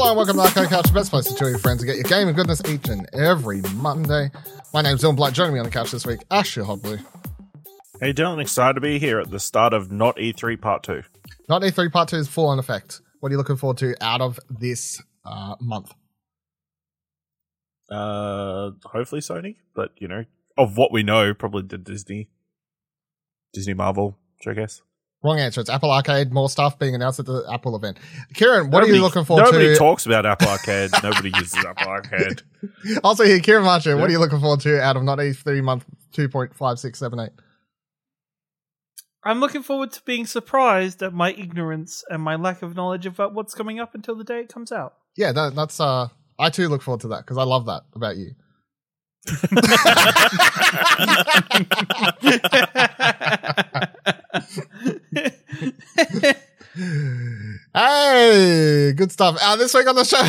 Hello and welcome to Arcade Couch, the best place to chill your friends and get your gaming goodness each and every Monday. My name's Dylan Blight. Joining me on the couch this week, Ashley Hobley. Hey Dylan, excited to be here at the start of Not E3 Part 2. Not E3 Part 2 is full on effect. What are you looking forward to out of this uh, month? Uh, hopefully Sony, but you know, of what we know, probably the Disney, Disney Marvel showcase. Wrong answer. It's Apple Arcade. More stuff being announced at the Apple event. Ciaran, what nobody, are you looking forward nobody to? talks about Apple Arcade. nobody uses Apple Arcade. also, here, Ciaran Marchant, what are you looking forward to out of Not E3 month 2.5678? I'm looking forward to being surprised at my ignorance and my lack of knowledge about what's coming up until the day it comes out. Yeah, that, that's, uh, I too look forward to that because I love that about you. Hey, good stuff. Uh, this week on the show,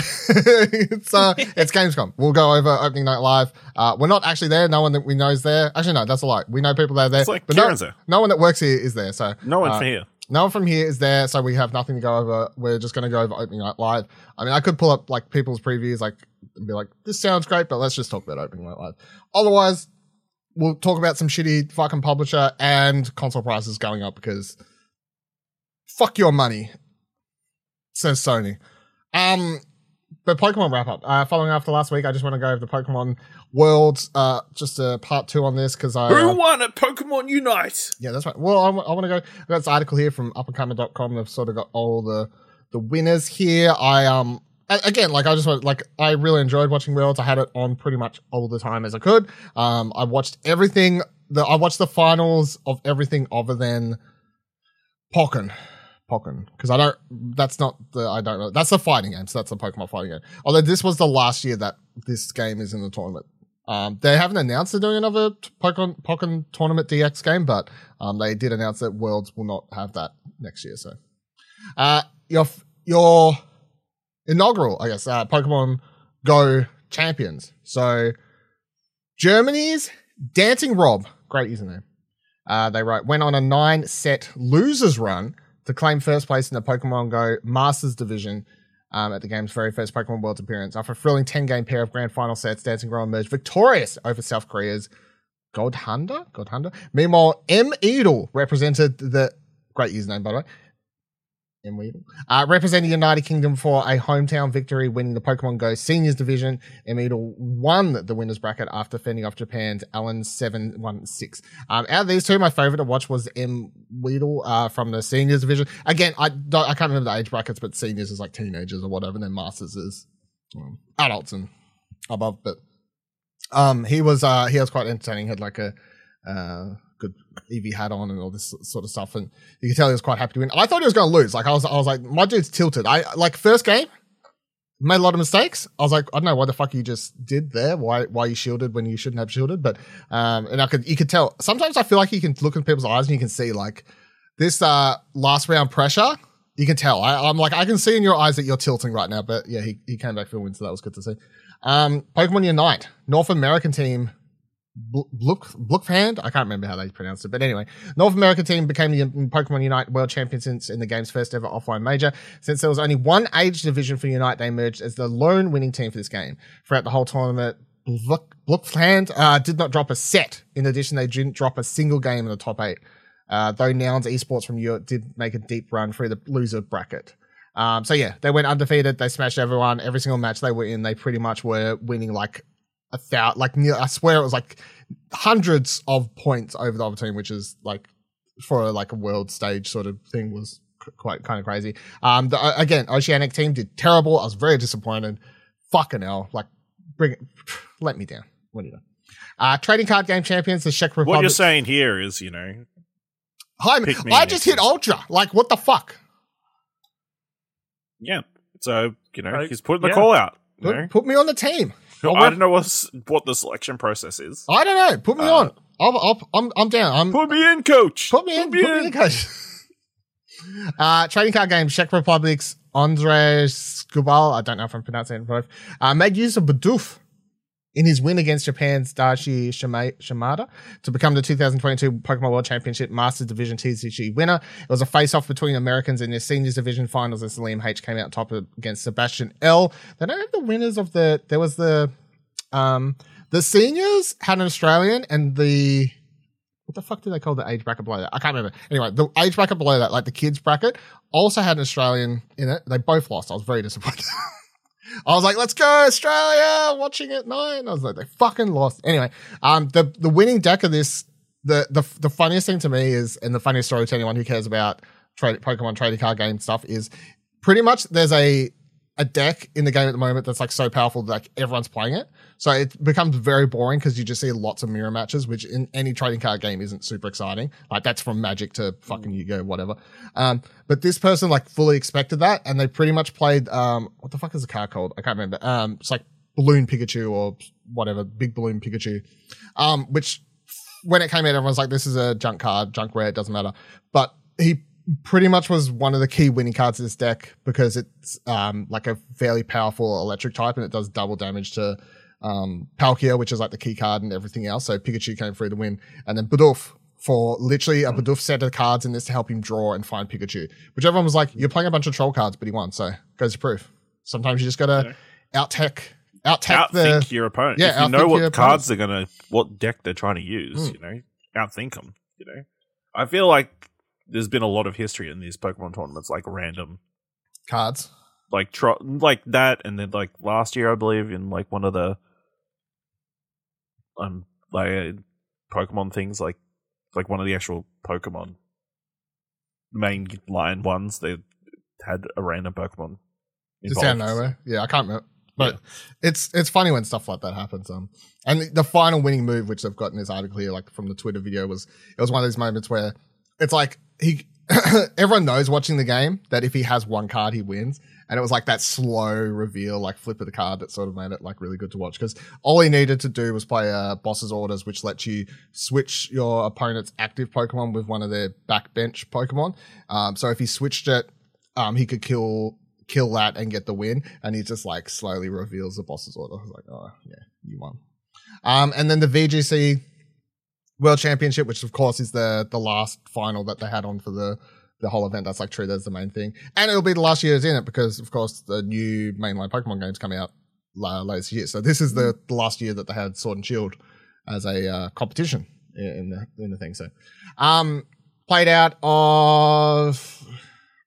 it's uh, it's Gamescom. We'll go over opening night live. Uh, we're not actually there. No one that we know is there. Actually, no, that's a lie. We know people that are there. It's like but no, there. no one that works here is there. So No one uh, from here. no one from here is there, so we have nothing to go over. We're just going to go over opening night live. I mean, I could pull up like people's previews, like and be like, "This sounds great," but let's just talk about opening night live. Otherwise, we'll talk about some shitty fucking publisher and console prices going up because fuck your money, says Sony. Um, but Pokemon wrap up. Uh, following after last week, I just want to go over the Pokemon World, uh, just a part two on this because I. uh, Who won at Pokemon Unite? yeah, that's right. Well, I, want to go. I've got this article here from upandcomer.com. They've sort of got all the the winners here. I um again, like I just want like I really enjoyed watching Worlds. I had it on pretty much all the time as I could. Um, I watched everything. The I watched the finals of everything other than Pokken. Pokken, because I don't. That's not the. I don't know. That's the fighting game. So that's the Pokemon fighting game. Although this was the last year that this game is in the tournament. Um, they haven't announced they're doing another Pokemon, Pokemon Tournament DX game, but um, they did announce that Worlds will not have that next year. So, uh, your your inaugural, I guess, uh, Pokemon Go champions. So, Germany's Dancing Rob, great username. Uh, they write went on a nine set losers run to claim first place in the Pokemon Go Masters division um, at the game's very first Pokemon Worlds appearance. After a thrilling 10 game pair of grand final sets, Dancing Rob emerged victorious over South Korea's Godhanda? Godhanda? Meanwhile, M. Edel represented the great username, by the way. M. Edel. Uh, representing the United Kingdom for a hometown victory, winning the Pokemon Go Seniors Division. M. Edel won the winners bracket after fending off Japan's Alan 716. Um, out of these two, my favorite to watch was M. Weedle uh, from the Seniors Division. Again, I, I can't remember the age brackets, but Seniors is like teenagers or whatever, and then Masters is um, adults and above. But um, he was uh, he was quite entertaining. He had like a uh, good EV hat on and all this sort of stuff, and you can tell he was quite happy to win. I thought he was going to lose. Like I was, I was like, my dude's tilted. I like first game made a lot of mistakes. I was like, I don't know what the fuck you just did there. Why why you shielded when you shouldn't have shielded? But um, and I could you could tell. Sometimes I feel like you can look in people's eyes and you can see like this uh last round pressure. You can tell. I, I'm like I can see in your eyes that you're tilting right now. But yeah, he he came back for a win, so that was good to see. Um, Pokemon Unite, North American team, Bluk Blukfand. I can't remember how they pronounced it, but anyway, North America team became the Pokemon Unite World Champions since in the game's first ever offline major. Since there was only one age division for Unite, they emerged as the lone winning team for this game. Throughout the whole tournament, Bluk Blukfand uh, did not drop a set. In addition, they didn't drop a single game in the top eight. Uh, though Nouns Esports from Europe did make a deep run through the loser bracket. Um, so yeah, they went undefeated. They smashed everyone. Every single match they were in, they pretty much were winning like a thousand. Like near, I swear it was like hundreds of points over the other team, which is like for a, like a world stage sort of thing was c- quite kind of crazy. Um, the, uh, again, Oceanic team did terrible. I was very disappointed. Fucking hell, like bring it, let me down. What do you know? Uh, trading card game champions, the Czech Republic. What you're saying here is, you know, Hi, me I just hit ultra. Like, what the fuck? yeah. So, you know, Right. he's putting the Yeah. call out. You Put, put me on the team. I'll I don't know what's, what the selection process is. I don't know. Put me Uh, on. I'll, I'll, I'm, I'm down. I'm, Put me in, coach. Put me in. Put me in, coach. uh, trading card game, Czech Republic's Ondřej Škubal, I don't know if I'm pronouncing it right, uh, made use of Bidoof in his win against Japan's Dashi Shimada to become the 2022 Pokemon World Championship Masters Division TCG winner. It was a face-off between Americans in their seniors division finals as Liam H came out top against Sebastian L. They don't have the winners of the. There was the, um, the seniors had an Australian and the. What the fuck do they call the age bracket below that? I can't remember. Anyway, the age bracket below that, like the kids bracket, also had an Australian in it. They both lost. I was very disappointed. I was like, let's go, Australia, watching it nine. I was like, they fucking lost. Anyway, um, the, the winning deck of this, the, the, the funniest thing to me is, and the funniest story to anyone who cares about trade, Pokemon trading card game stuff is pretty much there's a, a deck in the game at the moment that's like so powerful that like everyone's playing it. So it becomes very boring because you just see lots of mirror matches, which in any trading card game isn't super exciting. Like that's from Magic to fucking Yu-Gi-Oh, whatever. Um, but this person like fully expected that and they pretty much played, um, what the fuck is the card called? I can't remember. Um, it's like Balloon Pikachu or whatever, Big Balloon Pikachu. Um, which when it came out, everyone's like, this is a junk card, junk rare, it doesn't matter. But he pretty much was one of the key winning cards of this deck because it's um, like a fairly powerful electric type and it does double damage to um, Palkia, which is like the key card and everything else. So Pikachu came through to win. And then Bidoof for literally a Bidoof set of cards in this to help him draw and find Pikachu, which everyone was like, you're playing a bunch of troll cards, but he won. So goes to proof. Sometimes you just got to out tech. Out tech Outthink the your opponent. Yeah, if you know what cards they're gonna, what deck they're trying to use, Mm. you know, outthink them. You know, I feel like there's been a lot of history in these Pokemon tournaments, like random, cards. like tro- like that, and then like last year, I believe, in like one of the um like uh, Pokemon things, like like one of the actual Pokemon main line ones, they had a random Pokemon. Just out of nowhere. Yeah, I can't remember. But it's it's funny when stuff like that happens. Um, and the, the final winning move, which they've got in this article here, like from the Twitter video, was it was one of those moments where it's like he everyone knows watching the game that if he has one card, he wins. And it was like that slow reveal, like flip of the card that sort of made it like really good to watch. Because all he needed to do was play uh, boss's orders, which lets you switch your opponent's active Pokemon with one of their backbench Pokemon. Um, so if he switched it, um, he could kill kill that and get the win. And he just like slowly reveals the boss's order. I was like, oh yeah, you won. Um, and then the VGC World Championship, which of course is the the last final that they had on for the the whole event. That's like true. That's the main thing, and it'll be the last year year's in it because of course the new mainline Pokemon games come out la- later this year. So this is the, the last year that they had Sword and Shield as a uh, competition in, the in the thing. So, um, played out of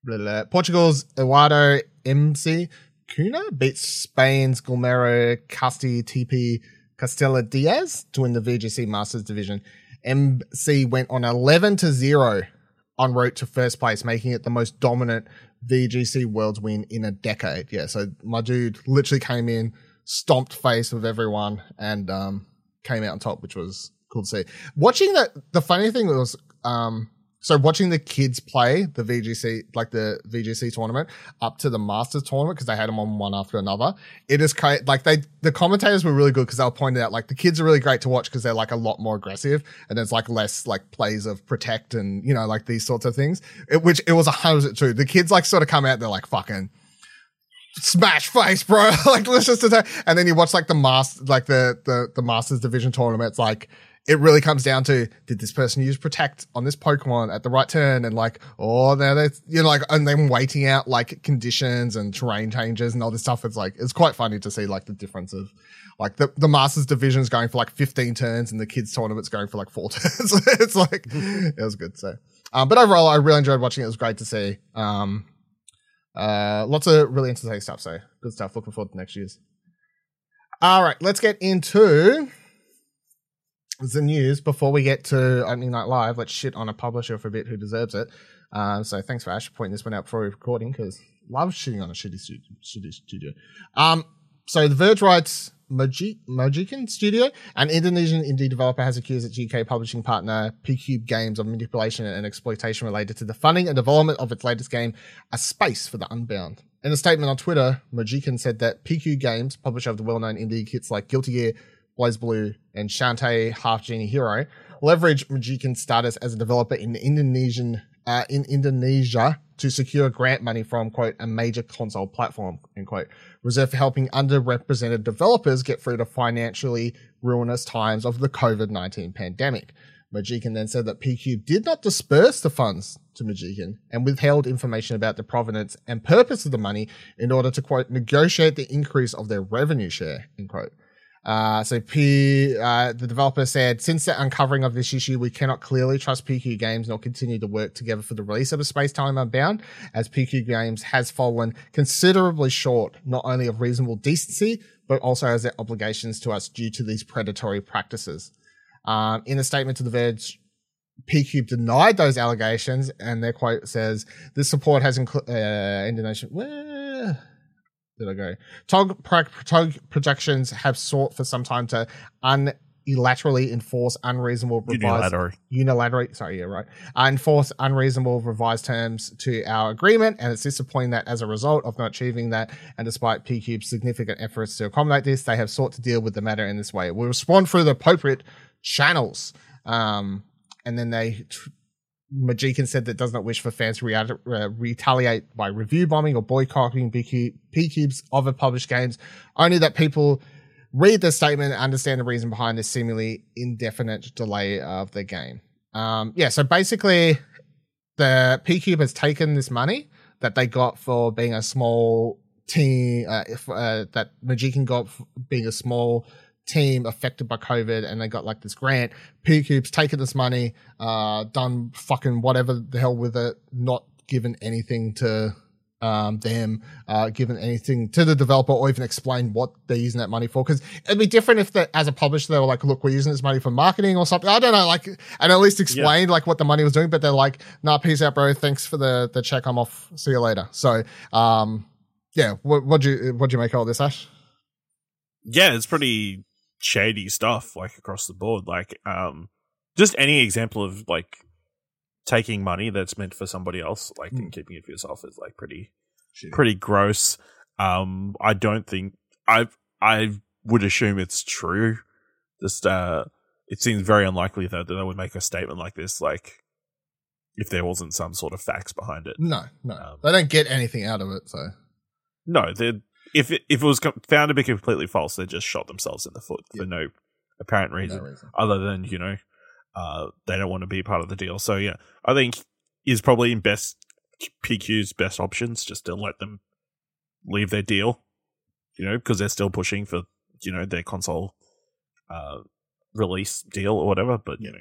blah, blah. Portugal's Eduardo MC Cunha beats Spain's Guillermo Casti TP Castella Diaz to win the VGC Masters division. MC went on 11 to 0 en route to first place, making it the most dominant VGC Worlds win in a decade. Yeah, so my dude literally came in, stomped face with everyone, and um, came out on top, which was cool to see. Watching that, the funny thing was, um, so watching the kids play the VGC, like the VGC tournament, up to the Masters tournament because they had them on one after another. It is like they, the commentators were really good because they were pointing out like the kids are really great to watch because they're like a lot more aggressive and there's like less like plays of protect and you know like these sorts of things. It, which it was a hundred true. The kids like sort of come out, they're like fucking smash face, bro. like let's just attack. And then you watch like the master, like the the the Masters Division tournament. It's like it really comes down to did this person use protect on this Pokemon at the right turn and like oh now they you know like and then waiting out like conditions and terrain changes and all this stuff. It's like it's quite funny to see like the difference of like the, the Masters division's going for like 15 turns and the kids tournament's going for like four turns. it's like it was good. So um but overall I really enjoyed watching it. It was great to see. Um uh, lots of really interesting stuff. So good stuff. Looking forward to next year's. All right, let's get into the news before we get to opening night live. Let's shit on a publisher for a bit who deserves it. Um, so thanks for Ash pointing this one out before we're recording because love shitting on a shitty studio. Shitty studio. Um, so the Verge writes Moji- Mojiken Studio, an Indonesian indie developer, has accused its UK publishing partner PQube Games of manipulation and exploitation related to the funding and development of its latest game, A Space for the Unbound. In a statement on Twitter, Mojiken said that PQ Games, publisher of the well-known indie hits like Guilty Gear, BlazBlue, and Shantae Half Genie Hero, leverage Mojiken's status as a developer in Indonesian uh, in Indonesia to secure grant money from quote a major console platform end quote reserved for helping underrepresented developers get through the financially ruinous times of the COVID nineteen pandemic. Mojiken then said that PQ did not disperse the funds to Mojiken and withheld information about the provenance and purpose of the money in order to quote negotiate the increase of their revenue share end quote. Uh, so P, uh, the developer said, since the uncovering of this issue, we cannot clearly trust PQ Games nor continue to work together for the release of a Space Time Unbound, as PQ Games has fallen considerably short, not only of reasonable decency, but also as their obligations to us due to these predatory practices. Um, in a statement to The Verge, PQ denied those allegations, and their quote says, "This support has included uh, Indonesian." Where did I go? Tog, Pro- Toge Productions have sought for some time to unilaterally enforce unreasonable revised Unilateral. unilaterally, sorry, yeah, right, enforce unreasonable revised terms to our agreement, and it's disappointing that as a result of not achieving that, and despite PQ's significant efforts to accommodate this, they have sought to deal with the matter in this way. We respond through the appropriate channels, um, and then they. Mojiken said that does not wish for fans to rea- uh, retaliate by review bombing or boycotting PQ, PQ's other published games, only that people read the statement and understand the reason behind this seemingly indefinite delay of the game. Um, yeah, so basically, the PQube has taken this money that they got for being a small team, uh, if, uh, that Mojiken got for being a small team affected by COVID, and they got like this grant. PQube's taken this money, uh, done fucking whatever the hell with it, not given anything to um, them, uh, given anything to the developer or even explain what they're using that money for. Cause it'd be different if the, as a publisher, they were like, look, we're using this money for marketing or something. I don't know, like, and at least explained like what the money was doing, but they're like, nah, peace out, bro. Thanks for the, the check. I'm off. See you later. So, um, yeah, what, what'd you, what'd you make of all this, Ash? yeah, it's pretty shady stuff, like across the board. Like, um, just any example of like taking money that's meant for somebody else, like and keeping it for yourself, is like pretty, pretty gross. Um, I don't think I I would assume it's true. Just uh, it seems very unlikely that they would make a statement like this, like if there wasn't some sort of facts behind it. No, no, Um, they don't get anything out of it. So No, they if it, if it was found to be completely false, they just shot themselves in the foot for no apparent reason, no reason. other than you know uh, they don't want to be part of the deal. So yeah, I think is probably in best PQ's best options just to let them leave their deal, you know, because they're still pushing for you know their console uh, release deal or whatever. But you know,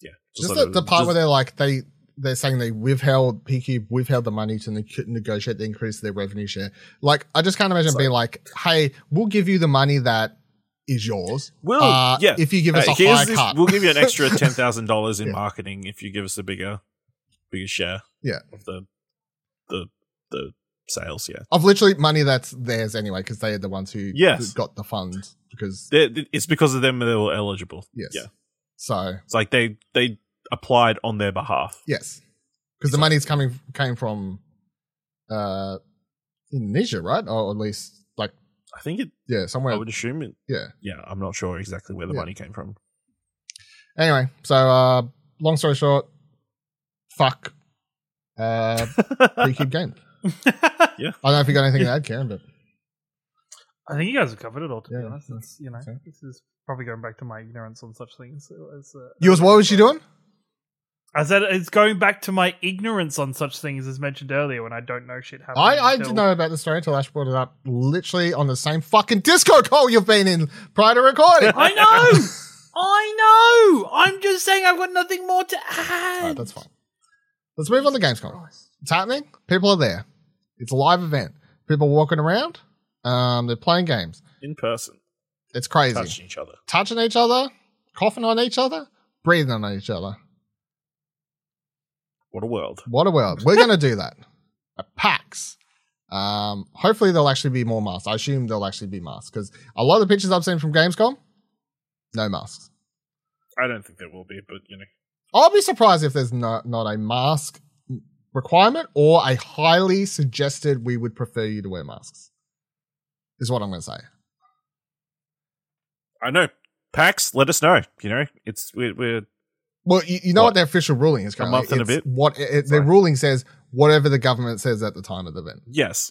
yeah, Just let the, the part just- where they're like they they're saying they withheld PQ withheld the money to ne- negotiate the increase of their revenue share. Like I just can't imagine being like, "Hey, we'll give you the money that is yours. We'll uh, yeah. if you give us Uh, a higher this- cut, We'll give you an extra ten thousand dollars in Yeah. marketing if you give us a bigger, bigger share. Yeah. of the the the sales. Yeah, of literally money that's theirs anyway because they are the ones who Yes. got the funds because They're, it's because of them they were eligible. yes, Yeah, So it's like they they applied on their behalf. yes, because the money's coming came from uh Indonesia, right? Or at least like I think it. yeah, somewhere. I would assume it. yeah. Yeah, I'm not sure exactly where the Yeah. money came from. Anyway, so uh long story short, fuck uh pre-cube game. Yeah. I don't know if you got anything to add, Karen, but I think you guys have covered it all. To be honest, it's, you know, okay. this is probably going back to my ignorance on such things. As, uh, yours, what was you doing? I said it's going back to my ignorance on such things as mentioned earlier when I don't know shit happening. I, I didn't know about the story until Ash brought it up literally on the same fucking Discord call you've been in prior to recording. I know. I know. I'm just saying I've got nothing more to add. Alright, that's fine. Let's move on to Gamescom. It's happening. People are there. It's a live event. People walking around. Um, they're playing games. In person, It's crazy. touching each other. Touching each other, coughing on each other, breathing on each other. What a world! What a world. We're going to do that at PAX. Um, hopefully there'll actually be more masks. I assume there'll actually be masks because a lot of the pictures I've seen from Gamescom, no masks. I don't think there will be, but you know, I'll be surprised if there's not, not a mask requirement or a highly suggested we would prefer you to wear masks. Is what I'm going to say. I know PAX, let us know. You know, it's we're, we're Well, you, you know what? What? their official ruling is. Currently. A Currently? month and a bit? What it, it- their ruling says, whatever the government says at the time of the event. yes,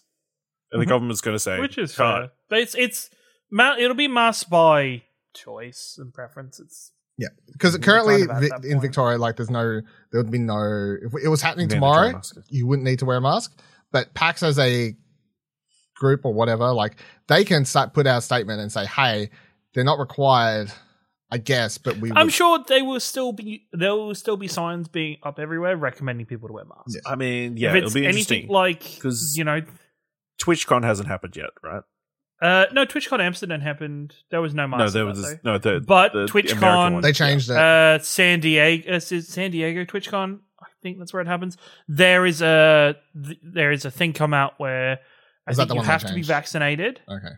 and the Mhm. government's going to say which is can't. fair. But it's it's ma- it'll be masked by choice and preference. It's yeah, Because currently kind of at vi- in point. Victoria, like there's no, there would be no. If it was happening Mandatory tomorrow, you wouldn't need to wear a mask. But PAX as a group or whatever, like they can start put out a statement and say, "Hey, they're not required, I guess, but we." I'm would- sure they will still be there will still be signs being up everywhere recommending people to wear masks. Yeah. I mean, yeah, if it'll it's be anything interesting. like 'Cause- you know, TwitchCon hasn't happened yet, right? uh, no, TwitchCon Amsterdam happened. There was no mask. no, there on that, was though. no the But the TwitchCon- American. They changed it. Uh, San Diego, uh, San Diego TwitchCon. I think that's where it happens. There is a th- there is a thing come out where I Is that think the you one have to be vaccinated. okay.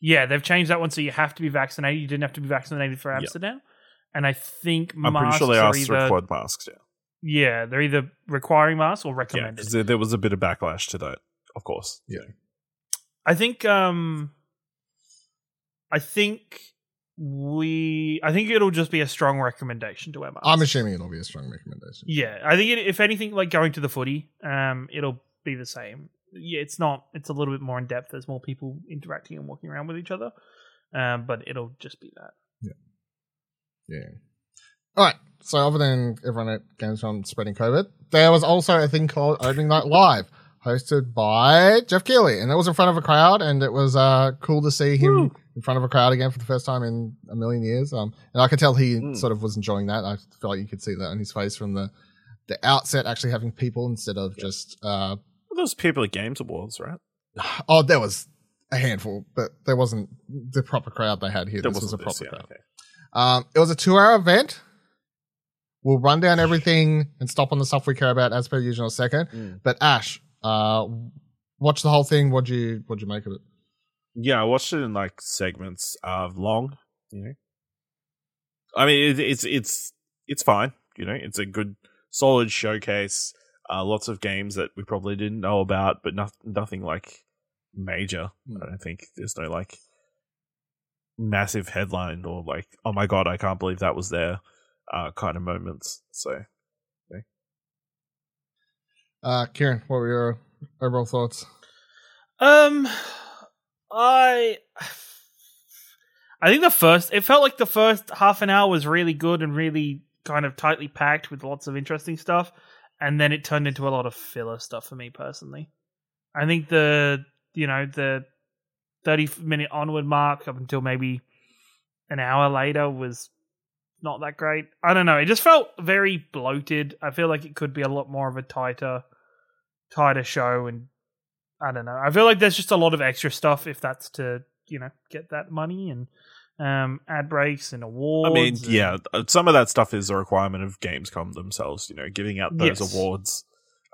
Yeah, they've changed that one, so you have to be vaccinated. You didn't have to be vaccinated for Yeah. Amsterdam. And I think I'm pretty sure they are asked to either record masks. Yeah, yeah they're either requiring masks or yeah, recommended. because there, there was a bit of backlash to that, of course. Yeah. I think um I think we I think it'll just be a strong recommendation to wear masks. I'm assuming it'll be a strong recommendation. Yeah, I think it, if anything, like going to the footy, um, it'll be the same. Yeah, it's not. It's a little bit more in depth. There's more people interacting and walking around with each other, um, but it'll just be that. Yeah. Yeah. All right. So other than everyone at Gamescom spreading COVID, there was also a thing called Opening Night Live, hosted by Geoff Keighley, and it was in front of a crowd, and it was uh, cool to see him Woo. in front of a crowd again for the first time in a million years. Um, and I could tell he Mm. sort of was enjoying that. I feel like you could see that on his face from the the outset, actually having people instead of just uh, Well, those people at Games Awards, right? oh, there was a handful, but there wasn't the proper crowd they had here. There this was a proper this, yeah, crowd. okay. Um, it was a two-hour event. We'll run down everything and stop on the stuff we care about as per usual in a second. Mm. But Ash, uh, watch the whole thing. What'd you What'd you make of it? Yeah, I watched it in like segments of long. You know, I mean, it, it's it's it's fine. You know, it's a good, solid showcase. Uh, lots of games that we probably didn't know about, but not, nothing like major. Hmm. I don't think there's no like massive headline or like, oh my god, I can't believe that was there, uh, kind of moments. So Uh, Ciaran, what were your overall thoughts? Um, I, I think the first. It felt like the first half an hour was really good and really kind of tightly packed with lots of interesting stuff, and then it turned into a lot of filler stuff for me personally. I think the you know the thirty minute onward mark up until maybe an hour later was not that great. I don't know. It just felt very bloated. I feel like it could be a lot more of a tighter, tighter show, and I don't know. I feel like there's just a lot of extra stuff if that's to you know get that money and um ad breaks and awards. I mean, and- yeah, uh, some of that stuff is a requirement of Gamescom themselves. You know, giving out those Yes. awards,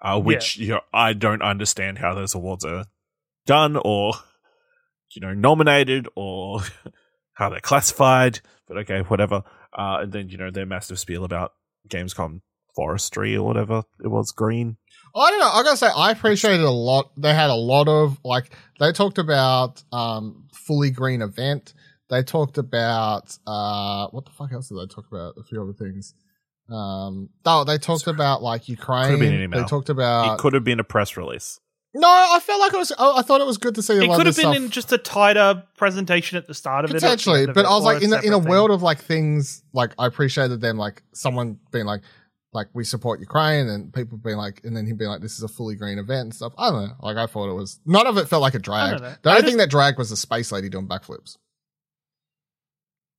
uh, which you know I don't understand how those awards are done or you know nominated or how they're classified. But okay, whatever. Uh, and then you know their massive spiel about Gamescom forestry or whatever it was, green. I don't know. I gotta say, I appreciated a lot. They had a lot of like they talked about um fully green event. They talked about uh what the fuck else did they talk about? A few other things. Um, oh, they talked about like Ukraine. been an email. They talked about it could have been a press release. no. I felt like it was. I I thought it was good to see a it lot could have this been stuff. in just a tighter presentation at the start of it. or at the potentially but it, i was or like in a, in a separate thing. world of like things like i appreciated them like someone being like like we support ukraine and people being like and then him being like this is a fully green event and stuff i don't know like i thought it was none of it felt like a drag the only I thing that dragged was the space lady doing backflips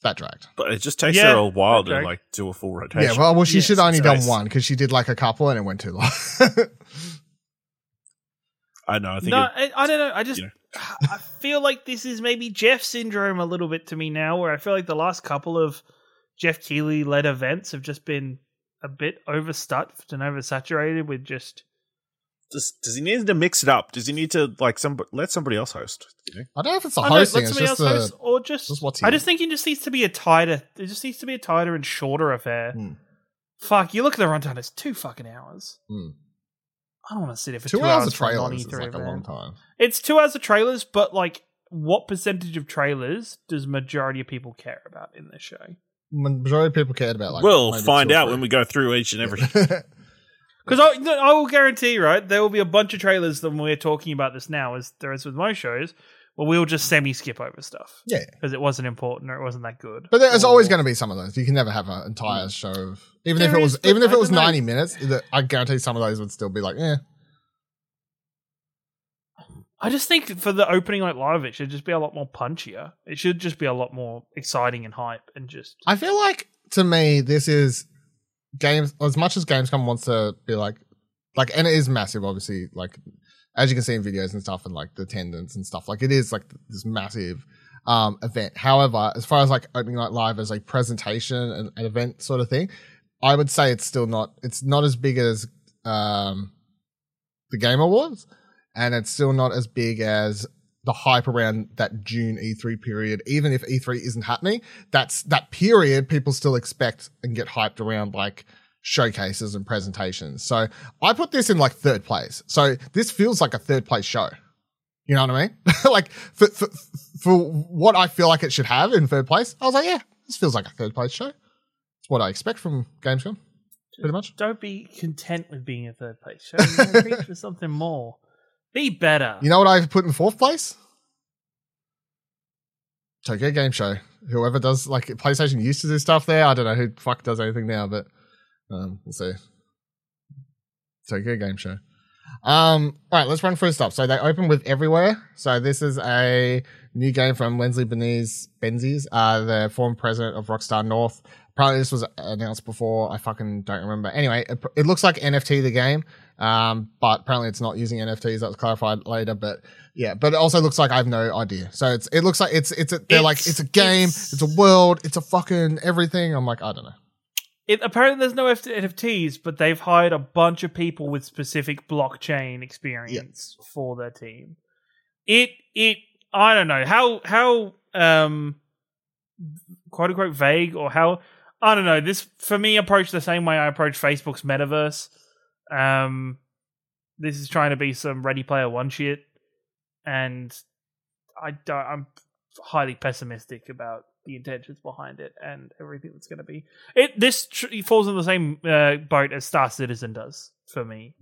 that dragged But it just takes Yeah, her a while to like do a full rotation. yeah well, well she Yes, should have only done it's- one because she did like a couple and it went too long I know. I think no, it- I, I don't know. I just you know. I feel like this is maybe Geoff syndrome a little bit to me now, where I feel like the last couple of Geoff Keighley led events have just been a bit overstuffed and oversaturated with just. Does does he need to mix it up? Does he need to like some let somebody else host? You know? i don't know if it's the I don't know, let it's somebody just else the host, or just. just what's I he- just think it just needs to be a tighter. It just needs to be a tighter and shorter affair. Hmm. Fuck, you look at the runtime; it's two fucking hours. Hmm. I don't want to sit here for two, two, hours of trailers is like a long time It's two hours of trailers, but like what percentage of trailers does majority of people care about in this show? Majority of people cared about like. we'll find out three. when we go through each and every. Because I, I will guarantee, right, there will be a bunch of trailers when we're talking about this now, as there is with most shows, where we'll just semi skip over stuff yeah, because it wasn't important or it wasn't that good. but there's Or- always going to be some of those. You can never have an entire show of even if it was is, even if it was don't know. ninety minutes. I guarantee some of those would still be like, eh. I just think for the opening night live, it should just be a lot more punchier. It should just be a lot more exciting and hype, and just I feel like to me this is games as much as Gamescom wants to be like like and it is massive obviously like as you can see in videos and stuff and like the attendance and stuff like it is like this massive um event. However, as far as like opening night live as a presentation and an event sort of thing, I would say it's still not it's not as big as um the Game Awards and it's still not as big as the hype around that June E3 period, even if E3 isn't happening, that's that period people still expect and get hyped around like showcases and presentations. So I put this in like third place. So this feels like a third place show. You know what I mean? like for, for for what I feel like it should have in third place, I was like, yeah, this feels like a third place show. It's what I expect from Gamescom, pretty much. don't be content with being a third place show. You Reach for something more. Be better. You know what I've put in fourth place? Tokyo Game Show. Whoever does like PlayStation used to do stuff there. I don't know who fuck does anything now, but um, we'll see. Tokyo Game Show. Um, all right, let's run through stuff. So they open with Everywhere. So this is a new game from Leslie Benzies, Benzies, uh, the former president of Rockstar North. Apparently this was announced before. I fucking don't remember. Anyway, it, it looks like NFT the game, um, but apparently it's not using NFTs. That was clarified later. But yeah, but it also looks like I have no idea. So it's it looks like it's it's a, they're like It's- it's a game, it's- it's, a world, it's a fucking everything. I'm like I don't know. It, apparently, there's no F- NFTs, but they've hired a bunch of people with specific blockchain experience for their team. It it I don't know how how um quote unquote vague or how I don't know. This for me approached the same way I approach Facebook's metaverse. Um, this is trying to be some Ready Player One shit, and I don't, I'm highly pessimistic about the intentions behind it and everything that's going to be. It this tr- falls in the same uh, boat as Star Citizen does for me,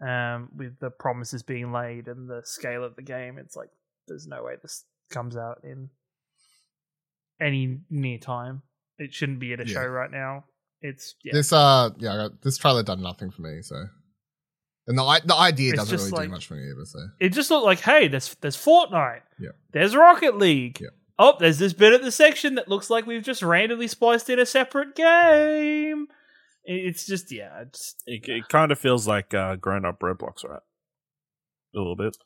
um, with the promises being laid and the scale of the game. It's like there's no way this comes out in any near time. It shouldn't be at a Yeah. show right now. It's yeah. This uh yeah, this trailer done nothing for me. So and the the idea It's doesn't just really like- do much for me either. So it just looked like, hey, there's there's Fortnite. Yeah. There's Rocket League. Yeah. Oh, there's this bit at the section that looks like we've just randomly spliced in a separate game. It's just yeah, it's It, it kind of feels like uh, grown up Roblox, right? A little bit.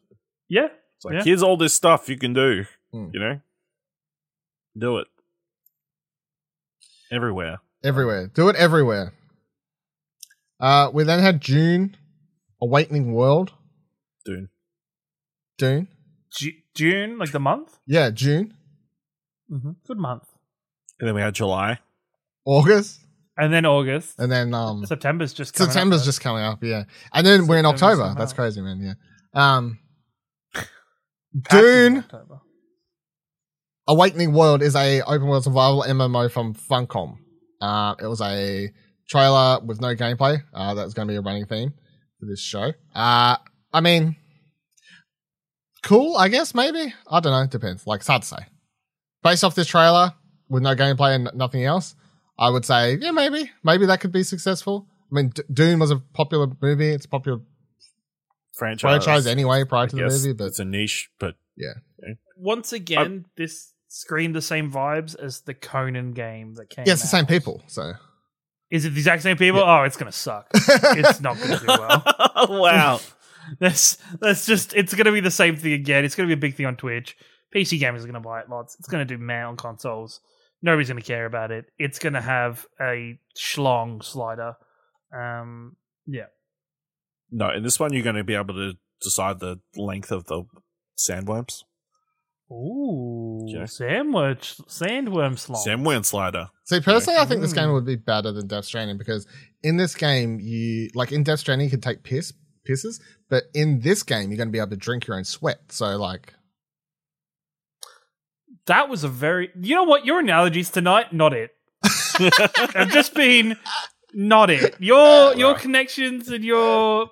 yeah. It's like Yeah. here's all this stuff you can do. Mm. You know, do it everywhere. everywhere, do it everywhere. Uh, we then had June, Awakening World, Dude, Dune. Ju- June, like the month. Yeah, June, Mm-hmm. Good month. and then we had July. August, And then August. and then um September's just coming September's though. just coming up. Yeah, and then we're in October. That's crazy, man. Yeah. Um, Patches Dune. October. Awakening World is a open world survival MMO from Funcom. Uh, it was a trailer with no gameplay. Uh, that's going to be a running theme for this show. Uh, I mean, cool, I guess, maybe. I don't know. It depends. Like, it's hard to say. Based off this trailer with no gameplay and nothing else, I would say, yeah, maybe. Maybe that could be successful. I mean, D- Dune was a popular movie. It's a popular Franchise, franchise anyway prior I to the movie, but it's a niche, but yeah. Once again, this screamed the same vibes as the Conan game that came. yeah, it's the same out. people. So, Is it the exact same people? Oh, it's gonna suck. it's not gonna do well. wow. That's that's just it's gonna be the same thing again. It's gonna be a big thing on Twitch. PC gamers are gonna buy it lots. It's gonna do man on consoles. Nobody's gonna care about it. It's gonna have a schlong slider. Um, yeah. No, in this one you're going to be able to decide the length of the sandworms. Ooh, Okay. sandwich, sandworm slong. Sandworm slider. See, personally, I think this Mm. game would be better than Death Stranding because in this game, you like in Death Stranding, you can take piss pisses, but in this game, you're going to be able to drink your own sweat. So, like, That was a very. You know what? Your analogies tonight, not it. I've just been not it. Your your Right. connections and your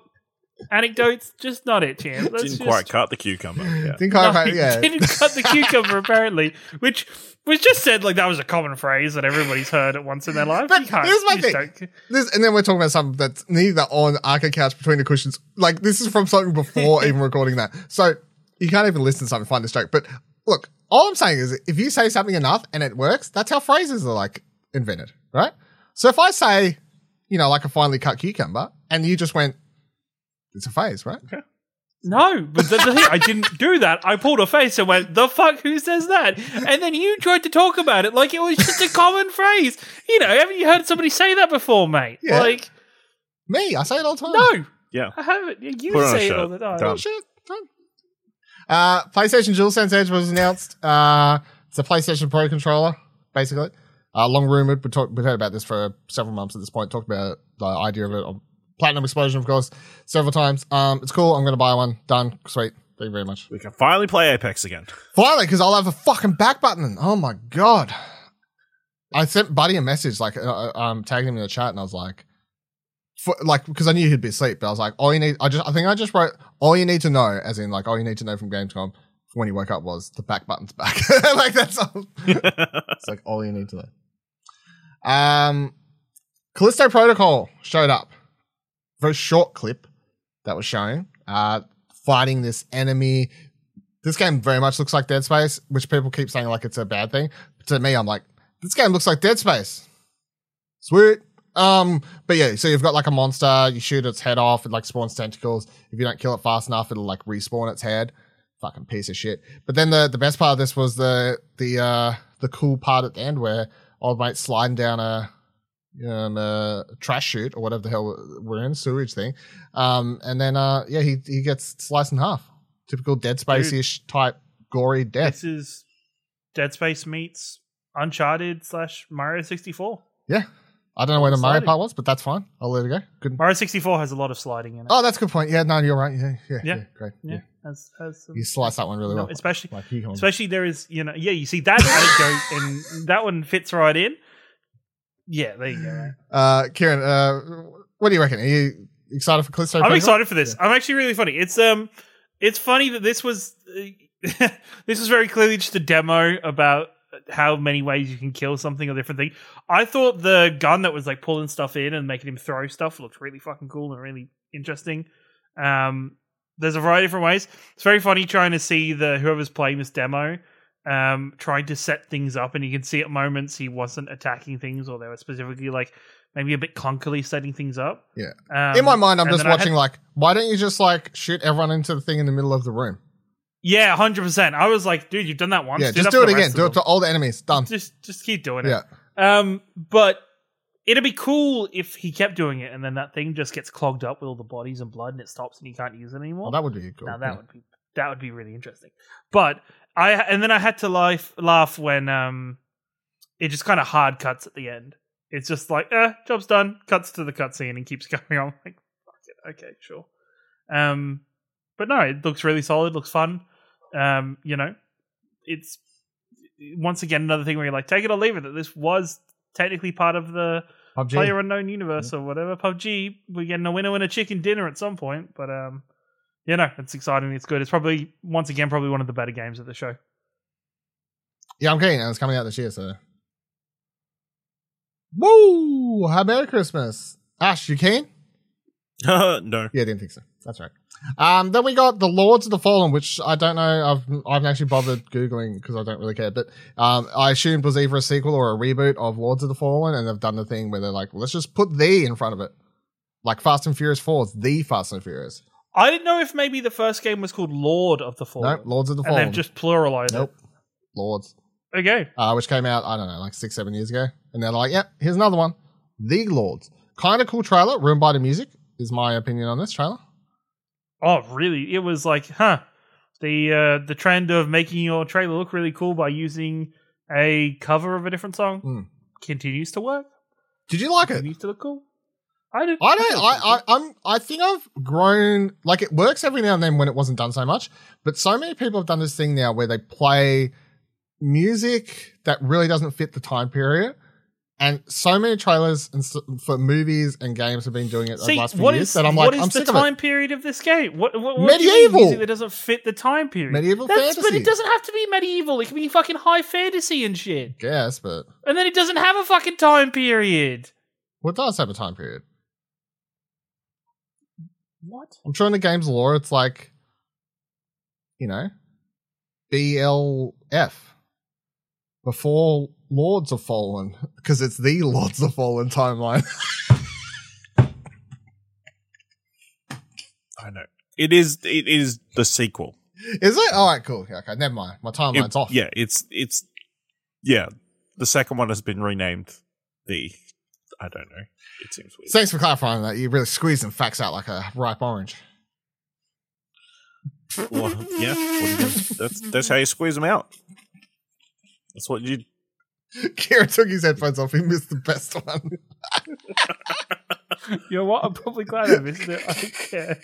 anecdotes, just not it, champ. Let's Didn't just- quite cut the cucumber. Yeah. Think No, I yeah. didn't cut the cucumber apparently, which was just said like that was a common phrase that everybody's heard at once in their life. But you here's my thing. This, and then we're talking about something that's neither on Arcade Couch between the cushions. Like this is from something before even recording that. So you can't even listen to something find this joke. But look, all I'm saying is if you say something enough and it works, that's how phrases are like invented, right? So if I say, you know, like a finely cut cucumber, and you just went, it's a phrase, right? No, but the, the thing, I didn't do that. I pulled a face and went, "The fuck? Who says that?" And then you tried to talk about it like it was just a common phrase. You know, haven't you heard somebody say that before, mate? Yeah. Like, Me, I say it all the time. no, Yeah. I haven't. You Put say it all the time. Done. Oh, shit. Done. Uh, PlayStation DualSense Edge was announced. Uh, it's a PlayStation Pro controller, basically. Uh, long rumored. We talked. We've heard about this for several months at this point. Talked about the idea of it. on Platinum Explosion, of course, several times. Um, it's cool. I'm going to buy one. Done. Sweet. Thank you very much. We can finally play Apex again. Finally, because I'll have a fucking back button. Oh my god! I sent Buddy a message, like uh, um, tagging him in the chat, and I was like, for, like because I knew he'd be asleep, but I was like, all you need, I just, I think I just wrote, all you need to know, as in like, all you need to know from Gamescom when he woke up was the back button's back. like that's all. It's like all you need to know. Um, Callisto Protocol showed up. Very short clip that was showing. Uh, fighting this enemy. This game very much looks like Dead Space, which people keep saying like it's a bad thing. But to me, I'm like, this game looks like Dead Space. Sweet. Um, but yeah, so you've got like a monster, you shoot its head off, it like spawns tentacles. If you don't kill it fast enough, it'll like respawn its head. Fucking piece of shit. But then the the best part of this was the the uh the cool part at the end where old mate sliding down a um a trash chute or whatever the hell we're in, sewage thing. Um and then uh yeah, he he gets sliced in half. Typical Dead Space ish type gory death. This is Dead Space meets Uncharted slash Mario 64. Yeah. I don't know where the Mario part was, but that's fine. I'll let it go. Good. Mario 64 has a lot of sliding in it. Oh, that's a good point. Yeah, no, you're right. Yeah, yeah, yeah. Yeah. great. yeah, Yeah. Some, You slice that one really no, well. especially Like especially there is you know yeah you see that and that one fits right in. Yeah, there you go. Uh, Ciaran, uh, what do you reckon? Are you excited for Callisto? I'm excited for this. I'm actually really funny. It's um, it's funny that this was this was very clearly just a demo about how many ways you can kill something or different thing. I thought the gun that was like pulling stuff in and making him throw stuff looked really fucking cool and really interesting. Um, there's a variety of different ways. It's very funny trying to see the whoever's playing this demo. Um, trying to set things up, and you can see at moments he wasn't attacking things, or they were specifically like maybe a bit clunkily setting things up. Yeah. Um, In my mind, I'm just I had- watching like, why don't you just like shoot everyone into the thing in the middle of the room? Yeah, hundred percent. I was like, dude, you've done that once. yeah, do just do it again. Do it to all the enemies. Done. Just, just keep doing it. Yeah. Um, but it'd be cool if he kept doing it, and then that thing just gets clogged up with all the bodies and blood, and it stops, and you can't use it anymore. Well, that would be cool. now that yeah. would be that would be really interesting. But I and then I had to laugh laugh when um it just kind of hard cuts at the end. It's just like, eh, job's done. Cuts to the cutscene and keeps going on. Like, fuck it. Okay, sure. Um, but no, it looks really solid. Looks fun. Um, you know, it's once again another thing where you're like, take it or leave it. That this was technically part of the PUBG. Player Unknown Universe or whatever. PUBG, we're getting a winner and a chicken dinner at some point. But um, you know, it's exciting. It's good. It's probably once again probably one of the better games of the show. Yeah, I'm keen. and It's coming out this year, so. Woo! Happy Merry Christmas. Ash, you keen? no. Yeah, I didn't think so. That's right. Um, then we got the Lords of the Fallen, which I don't know. I've I haven't actually bothered googling because I don't really care. But um, I assumed was either a sequel or a reboot of Lords of the Fallen, and they've done the thing where they're like, well, let's just put the in front of it, like Fast and Furious Four, is the Fast and Furious. I didn't know if maybe the first game was called Lord of the Fallen. Nope, Lords of the and Fallen. they've just pluralized it. nope, Lords. Okay. uh, which came out, I don't know, like six, seven years ago. And they're like, yep, here's another one. The Lords. Kind of cool trailer, ruined by the music, is my opinion on this trailer. Oh, really? It was like, huh? The uh, the trend of making your trailer look really cool by using a cover of a different song Hmm. continues to work. Did you like it? Continues to look cool. I did. I don't. I, I I'm. I think I've grown. Like it works every now and then when it wasn't done so much. But so many people have done this thing now where they play music that really doesn't fit the time period. And so many trailers and s- for movies and games have been doing it See, the last few what years is that I'm like, is I'm the sick of time period of this game? What, what, what do you mean Medieval. music that doesn't fit the time period? Medieval That's, But it doesn't have to be medieval. It can be fucking high fantasy and shit. Guess, but And then it doesn't have a fucking time period. what does have a time period? What? I'm sure in the game's lore, it's like, you know, BLF before Lords of Fallen because it's the Lords of Fallen timeline. I know. It is. It is the sequel. Is it? All right, cool. Okay, never mind. My timeline's It- off. Yeah, it's it's yeah. The second one has been renamed the. I don't know. It seems weird. Thanks for clarifying that. You really squeezing facts out like a ripe orange. Well, yeah, what are you gonna- that's that's how you squeeze them out. That's what you. Kira took his headphones off. He missed the best one. You know what? I'm probably glad I missed it. I don't care.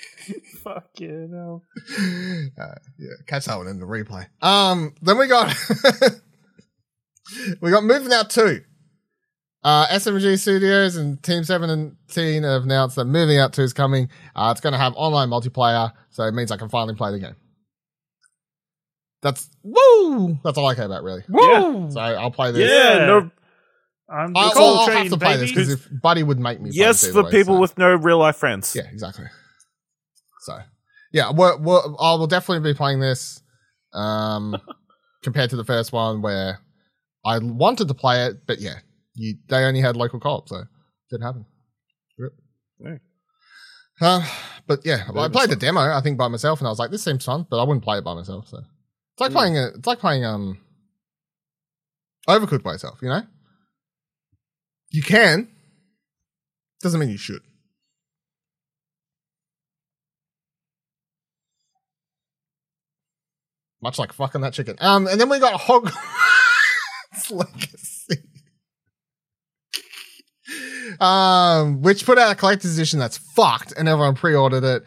Fucking hell. Uh, yeah, catch that one in the replay. Um, then we got we got moving out two. Uh, SMG Studios and Team Seventeen have announced that moving out two is coming. Uh, it's going to have online multiplayer, so it means I can finally play the game. That's woo. That's all I care about, really. Woo! So I'll play this. Yeah, Yeah. no. I'm the I'll, Soul I'll, I'll Train, have to play this because if Buddy would make me. Yes, this for way, people so- with no real life friends. Yeah, exactly. So, yeah, we're, we're, I will definitely be playing this um, compared to the first one where I wanted to play it, but yeah, you, they only had local co-op, so it didn't happen. Rip. No. Uh, but yeah, I played the demo, I think, by myself, and I was like, this seems fun, but I wouldn't play it by myself. So it's like Mm. playing a, it's like playing um, Overcooked by yourself. You know, you can, doesn't mean you should. Much like fucking that chicken. Um, and then we got Hogwarts Legacy. Um, which put out a collector's edition that's fucked, and everyone pre-ordered it.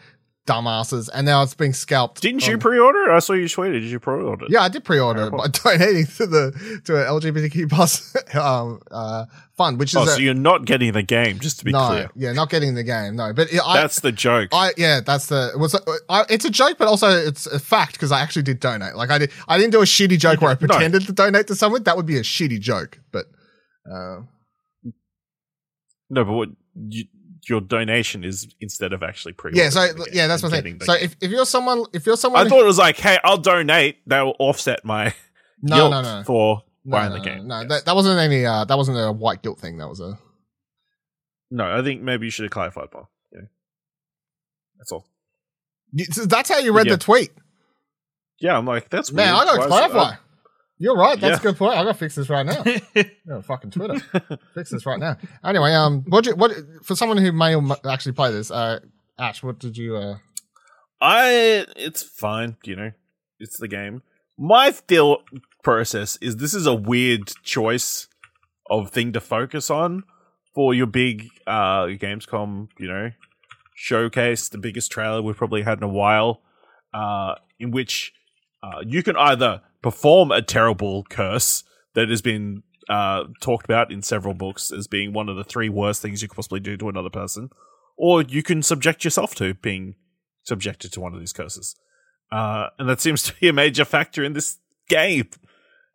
Dumbasses, and now it's being scalped. Didn't you pre-order? I saw you tweeted. Did you pre-order? it? yeah, I did pre-order it Terrible. by donating to the to an LGBTQ plus um, uh, fund, which is Oh, a, so you're not getting the game, just to be no, clear. yeah, not getting the game, no. But I, That's the joke. I yeah, that's the was I, it's a joke, but also it's a fact because I actually did donate. Like I did, I didn't do a shitty joke where I No. pretended to donate to someone. That would be a shitty joke. But uh, no, but what you, your donation is instead of actually pre. yeah, so yeah, that's what I'm saying. So if, if you're someone, if you're someone, I thought it was like, hey, I'll donate. That will offset my no, no, no, for no, buying no, the game. No, Yes. that, that wasn't any. Uh, that wasn't a white guilt thing. That was a. no, I think maybe you should have clarified more. Yeah. That's all. You- so That's how you read Yeah. the tweet, Yeah, I'm like, that's man. weird. I gotta clarify. You're right. That's Yeah. a good point. I gotta fix this right now. Yeah, fucking Twitter. Fix this right now. Anyway, um, what you, what for someone who may may actually play this, uh, Ash, what did you uh? I it's fine, you know. It's the game. My still process is this is a weird choice of thing to focus on for your big uh Gamescom, you know, showcase, the biggest trailer we've probably had in a while, uh, in which uh, you can either perform a terrible curse that has been uh, talked about in several books as being one of the three worst things you could possibly do to another person, or you can subject yourself to being subjected to one of these curses. Uh, and that seems to be a major factor in this game.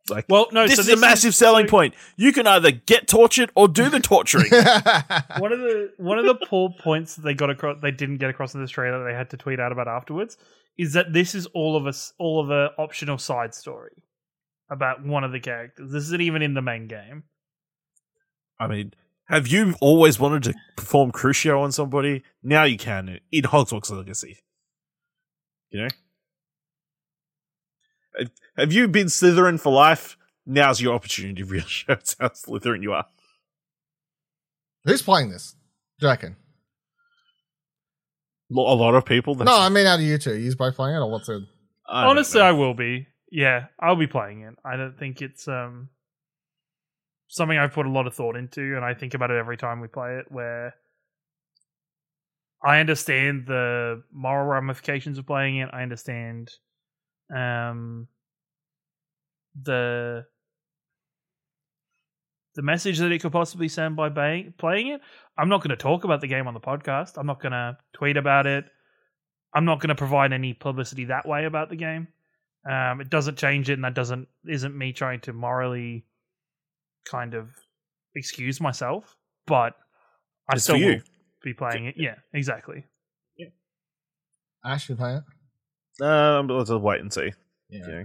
Like, well, no, this so is a massive selling so point. You can either get tortured or do the torturing. One of the one of the poor points that they got across, they didn't get across in this trailer. that They had to tweet out about afterwards. Is that this is all of us, all of a optional side story about one of the characters. This isn't even in the main game. I mean, have you always wanted to perform Crucio on somebody? Now you can in Hogwarts Legacy. You know? Have- Have you been Slytherin for life? Now's your opportunity to really show us how Slytherin you are. Who's playing this? Do you reckon? Lo- A lot of people. That's, No, I mean out of you two. You both playing it, or what's it? I Honestly. I will be. Yeah, I'll be playing it. I don't think it's um something I've put a lot of thought into, and I think about it every time we play it. Where I understand the moral ramifications of playing it. I understand um the the message that it could possibly send by bay- playing it. I'm not going to talk about the game on the podcast. I'm not going to tweet about it. I'm not going to provide any publicity that way about the game. Um, it doesn't change it, and that doesn't isn't me trying to morally kind of excuse myself. But I It's still will be playing it. Yeah, exactly. Yeah. Ash, you play it? Um, let's just wait and see. Yeah. You know.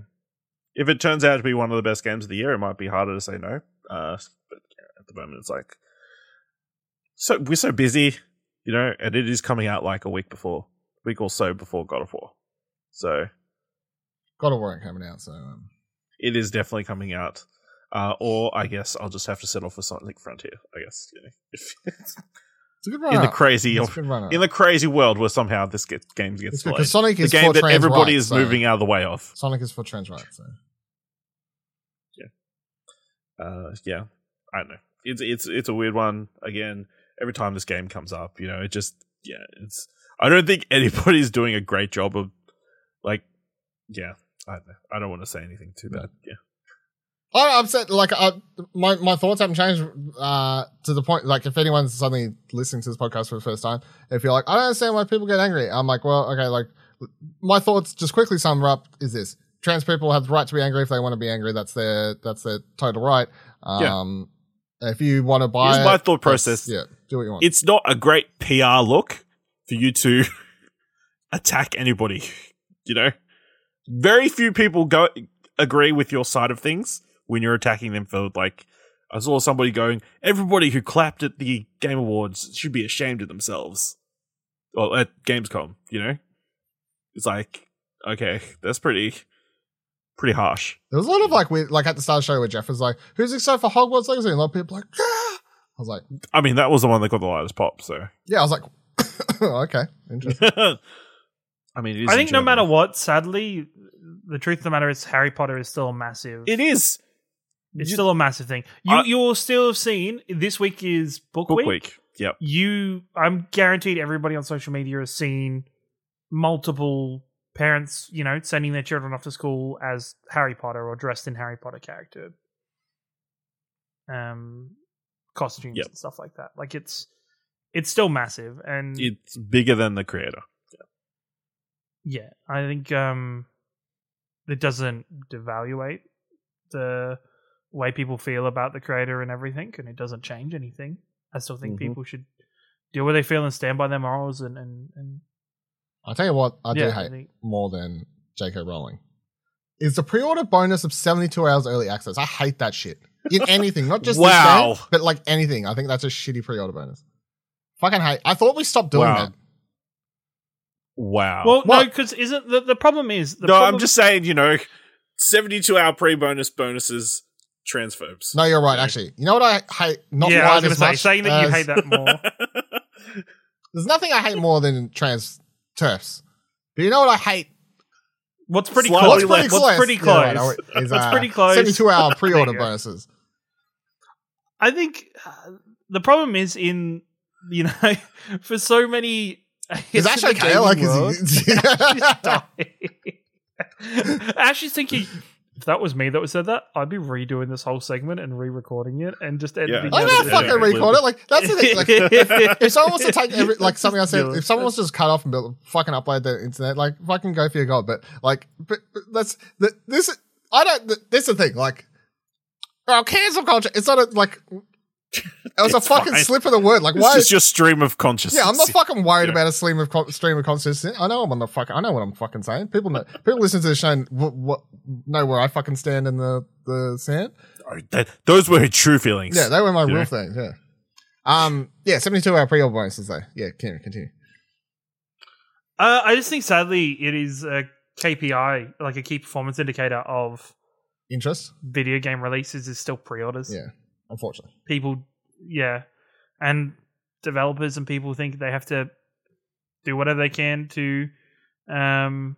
If it turns out to be one of the best games of the year, it might be harder to say no. Uh, but at the moment, it's like so we're so busy, you know, and it is coming out like a week before, week or so before God of War. So God of War ain't coming out, so um, it is definitely coming out. Uh, or I guess I'll just have to settle for Sonic Frontier. I guess you know, if, it's a good run. in the crazy in the crazy world where somehow this get, game gets delayed. Sonic The is game for that trans everybody rights, is so- moving out of the way of. Sonic is for trans rights. So. Uh yeah i don't know. It's it's it's a weird one. Again every time this game comes up you know it just yeah it's i don't think anybody's doing a great job of like yeah i don't know. I don't want to say anything too bad. Yeah. I, I'm saying, like, I, my my thoughts haven't changed uh, to the point. Like, if anyone's suddenly listening to this podcast for the first time, if you're like, I don't understand why people get angry, I'm like, well, okay, like, my thoughts just quickly sum up is this: trans people have the right to be angry if they want to be angry. That's their that's their total right. Um, If you want to buy, Here's my thought process. Yeah, do what you want. it's not a great pr look for you to attack anybody you know very few people go agree with your side of things when you're attacking them for like I saw somebody going, everybody who clapped at the Game Awards should be ashamed of themselves. Well, at Gamescom, you know? It's like, okay, that's pretty pretty harsh. there was a lot of like weird, like at the start of the show where Geoff was like, "Who's excited for Hogwarts Legacy?" And a lot of people were like, "Yeah." I was like, I mean, that was the one that got the lightest pop, so. "Yeah." I was like, oh, "Okay, interesting." I mean, it is I think no matter what, sadly, the truth of the matter is Harry Potter is still a massive. It is. it's you- still a massive thing. You I- you'll still have seen this week is book, Book week. week. Yep. You, I'm guaranteed everybody on social media has seen multiple parents, you know, sending their children off to school as Harry Potter or dressed in Harry Potter character um costumes Yep. and stuff like that. Like it's it's still massive and It's bigger than the creator. yeah, I think um it doesn't devaluate the way people feel about the creator and everything, and it doesn't change anything. I still think Mhm. people should do what they feel and stand by their morals and and, and I'll tell you what, I do yeah, hate think- more than J.K. Rowling is the pre-order bonus of 72 hours early access. I hate that shit in anything, not just Wow. this game, but like anything. I think that's a shitty pre-order bonus. Fucking hate. I thought we stopped doing Wow. that. Wow. Well, no, because isn't the, the problem is the no, problem, I'm just saying, you know, 72 hour pre bonus bonuses, transphobes. No, you're right. Actually, you know what I hate? Not yeah. I was quite going to as say much saying that you hate that more. There's nothing I hate more than trans turfs. But you know what I hate? What's pretty Slightly close? What's pretty close? What's pretty Yeah, close? I know, is, uh, pretty close? 72 hour pre-order There you go. bonuses. I think uh, the problem is in you know for so many. Is Ash okay? Like, is he- Ash is thinking. If that was me that was said that, I'd be redoing this whole segment and re-recording it and just editing. I out don't the- fucking Yeah. record it. Like that's the thing. Like, if someone wants to take every like something I said, if someone wants to just cut off and build, fucking upload the internet, like fucking go for your god. But like, but, but that's the, this. I don't. th- This is the thing. Like, oh, cancel culture. It's not a like. It was a fucking fine. slip of the word. Like, why? It's why? just your stream of consciousness. yeah, I'm not fucking worried Yeah. about a stream of con- stream of consciousness. I know I'm on the fucking. I know what I'm fucking saying. People know. People listen to the show and w- w- know where I fucking stand in the the sand. Oh, that- those were her true feelings. Yeah, they were my real know? things. Yeah. Um. Yeah. Seventy-two hour pre-order bonuses though. Yeah. Continue. Continue. Uh, I just think sadly it is a KPI, like a key performance indicator of Interest. video game releases is still pre-orders. Yeah. Unfortunately. People, yeah, and developers and people think they have to do whatever they can to um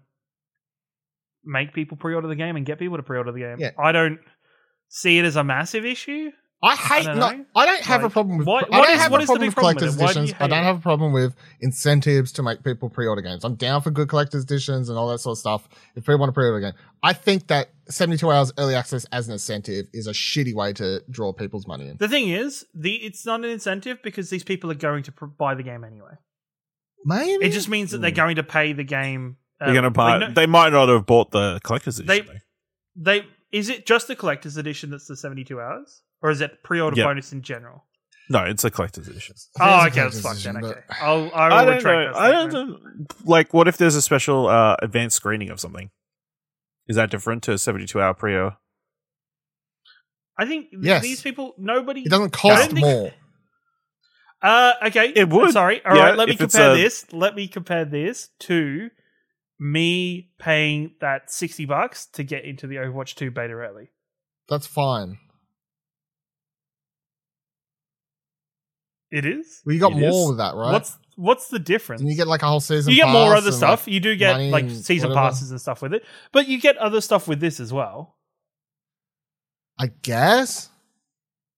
make people pre-order the game and get people to pre-order the game. Yeah. I don't see it as a massive issue. I hate. don't. I don't have a problem with. what- I don't is- have a problem with collector's it? Why do editions. I don't it? have a problem with incentives to make people pre-order games. I'm down for good collector's editions and all that sort of stuff. If people want to pre-order a game, I think that 72 hours early access as an incentive is a shitty way to draw people's money in. The thing is, the it's not an incentive because these people are going to pr- buy the game anyway. Maybe It just means that they're going to pay the game. uh, They're going to buy. like, no- they might not have bought the collector's edition. though. they is it just the collector's edition that's the seventy two hours, or is it pre order Yeah. bonus in general? no, it's a collector's edition. Oh, okay, it's a that's fucked then. Okay, I'll I will I don't know. I don't know. Like, what if there's a special uh, advanced screening of something? Is that different to a 72 hour pre-order? I think Yes. these people, nobody. It doesn't cost think- more. Uh, okay, It would. Sorry. All Yeah, right. Let me compare a- this. Let me compare this to me paying that sixty bucks to get into the Overwatch Two beta early. That's fine. It is. Well, you got It more is. with that, right? What's what's the difference? and you get like a whole season. you get more other stuff. like, you do get like season whatever. passes and stuff with it, but you get other stuff with this as well. I guess.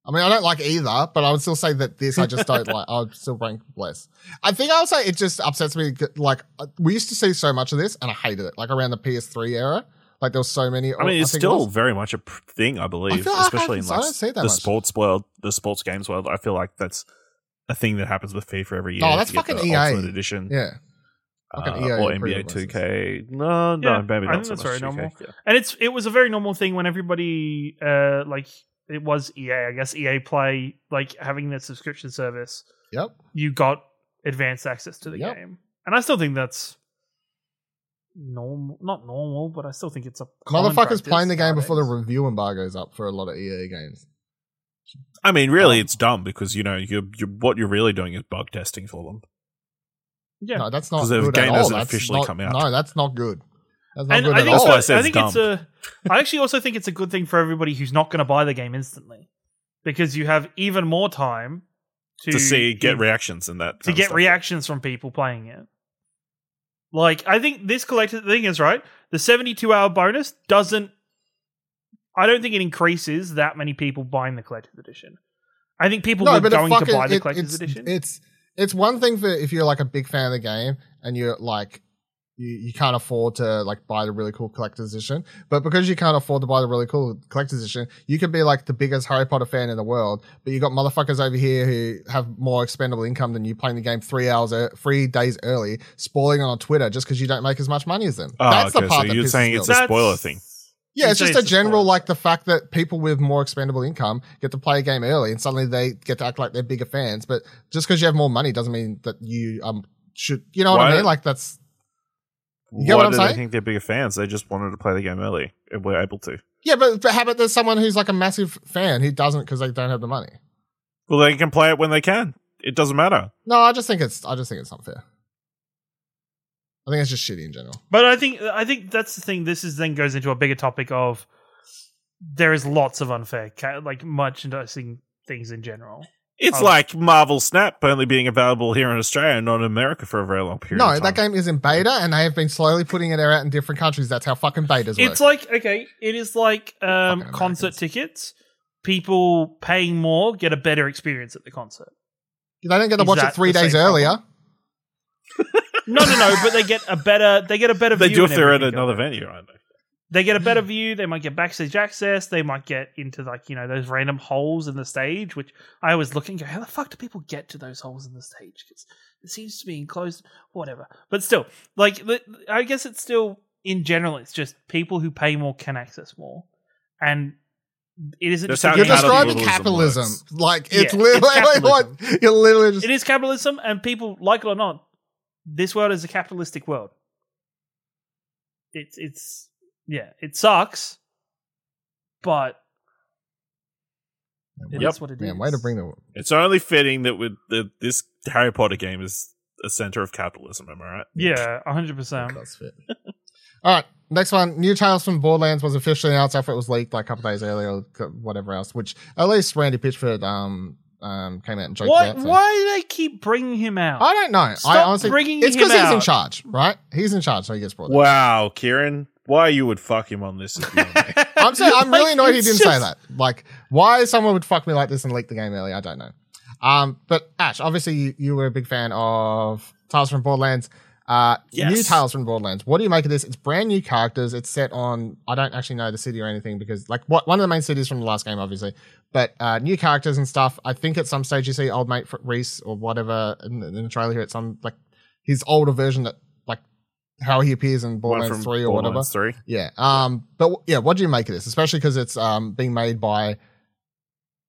I mean, I don't like either, but I would still say that this I just don't like. I would still rank less. I think I would say it just upsets me. Like uh, we used to see so much of this, and I hated it. Like around the PS3 era, like there was so many. I mean, it's think it still was. very much a thing, I believe, feel like I especially in haven't- I like don't see that the much. sports world, the sports games world. I feel like that's a thing that happens with FIFA every year. Oh, that's fucking the EA. Ultimate Edition. yeah. uh, Fucking EA or pre-order NBA 2K. No, no, Yeah, maybe I not think so that's much very 2K. normal. Yeah. And it's it was a very normal thing when everybody uh like it was EA, I guess EA Play like having that subscription service. Yep. You got advanced access to the Yep. game, and I still think that's normal. Not normal, but I still think it's a Motherfuckers practice playing the game before the nowadays. review embargo's up for a lot of EA games. I mean, really, Um, it's dumb because you know you're, you're what you're really doing is bug testing for them. yeah. No, that's not 'Cause the game at all. hasn't That's officially not- come out. No, that's not good. That's not and good I at think, all. That's why I said I it's think it's a. I actually also think it's a good thing for everybody who's not going to buy the game instantly, because you have even more time to, To see, get in- reactions and that to get stuff. reactions from people playing it. Like I think this collected thing is right. The seventy-two hour bonus doesn't. I don't think it increases that many people buying the collector's edition. I think people no, were but going fucking, to buy the it- collector's it's, edition. It's it's one thing for if you're like a big fan of the game and you're like you, you can't afford to like buy the really cool collector's edition, but because you can't afford to buy the really cool collector's edition, you can be like the biggest Harry Potter fan in the world, but you got motherfuckers over here who have more expendable income than you playing the game three hours, ear- three days early, spoiling it on Twitter just because you don't make as much money as them. Oh, That's okay, the part so that you're saying it's a spoiler thing. Yeah, it's just a general like the fact that people with more expendable income get to play a game early, and suddenly they get to act like they're bigger fans. But just because you have more money doesn't mean that you um should. You know what Why- I mean? Like that's You get Why what I'm do saying? they think they're bigger fans? They just wanted to play the game early and were able to. yeah. But, but how about there's someone who's like a massive fan who doesn't because they don't have the money? Well, they can play it when they can. It doesn't matter. No, I just think it's I just think it's unfair. I think it's just shitty in general. But I think I think that's the thing. This is then goes into a bigger topic of there is lots of unfair ca- like merchandising things in general. It's Oh. like Marvel Snap only being available here in Australia and not in America for a very long period. No, of time. that game is in beta, and they have been slowly putting it out in different countries. That's how fucking betas work. It's like okay, it is like um, concert tickets. People paying more get a better experience at the concert. they don't get to is watch it three days earlier. problem? No, no, no. but they get a better. They get a better. they view do if they're at another it. venue, aren't they? They get a better view. They might get backstage access. They might get into like you know those random holes in the stage, which I always look and go, how the fuck do people get to those holes in the stage? Because it seems to be enclosed. Whatever. But still, like I guess it's still in general, it's just people who pay more can access more, and it isn't. Just You're game- capitalism describing capitalism. works. Like it's Yeah, literally it's what you're literally just it is capitalism, and people like it or not, this world is a capitalistic world. It's it's yeah, it sucks, but it is Yep. what it is. Man, way to bring the It's only fitting that with the, this Harry Potter game is a center of capitalism. Am I right? yeah, hundred percent. That's fit. All right, next one. New Tales from Borderlands was officially announced after it was leaked like a couple days earlier, or whatever else. Which at least Randy Pitchford um um came out and joked Why about. so- why do they keep bringing him out? I don't know. I honestly, bringing it's because he's in charge, right? He's in charge, so he gets brought. up. Wow, Ciaran, Why you would fuck him on this is beyond me. I'm saying I'm really Like, annoyed he didn't say that. Like, why someone would fuck me like this and leak the game early? I don't know. Um, but Ash, obviously you, you were a big fan of Tales from Borderlands. Uh, Yes. new Tales from Borderlands. What do you make of this? It's brand new characters. It's set on. I don't actually know the city or anything because like what one of the main cities from the last game, obviously, but uh, new characters and stuff. I think at some stage you see old mate Rhys or whatever in, the- in the trailer here. At some like his older version that like how he appears in Borderlands Three or whatever. Borderlands Three. Yeah. Um. But yeah, what do you make of this? Especially because it's um being made by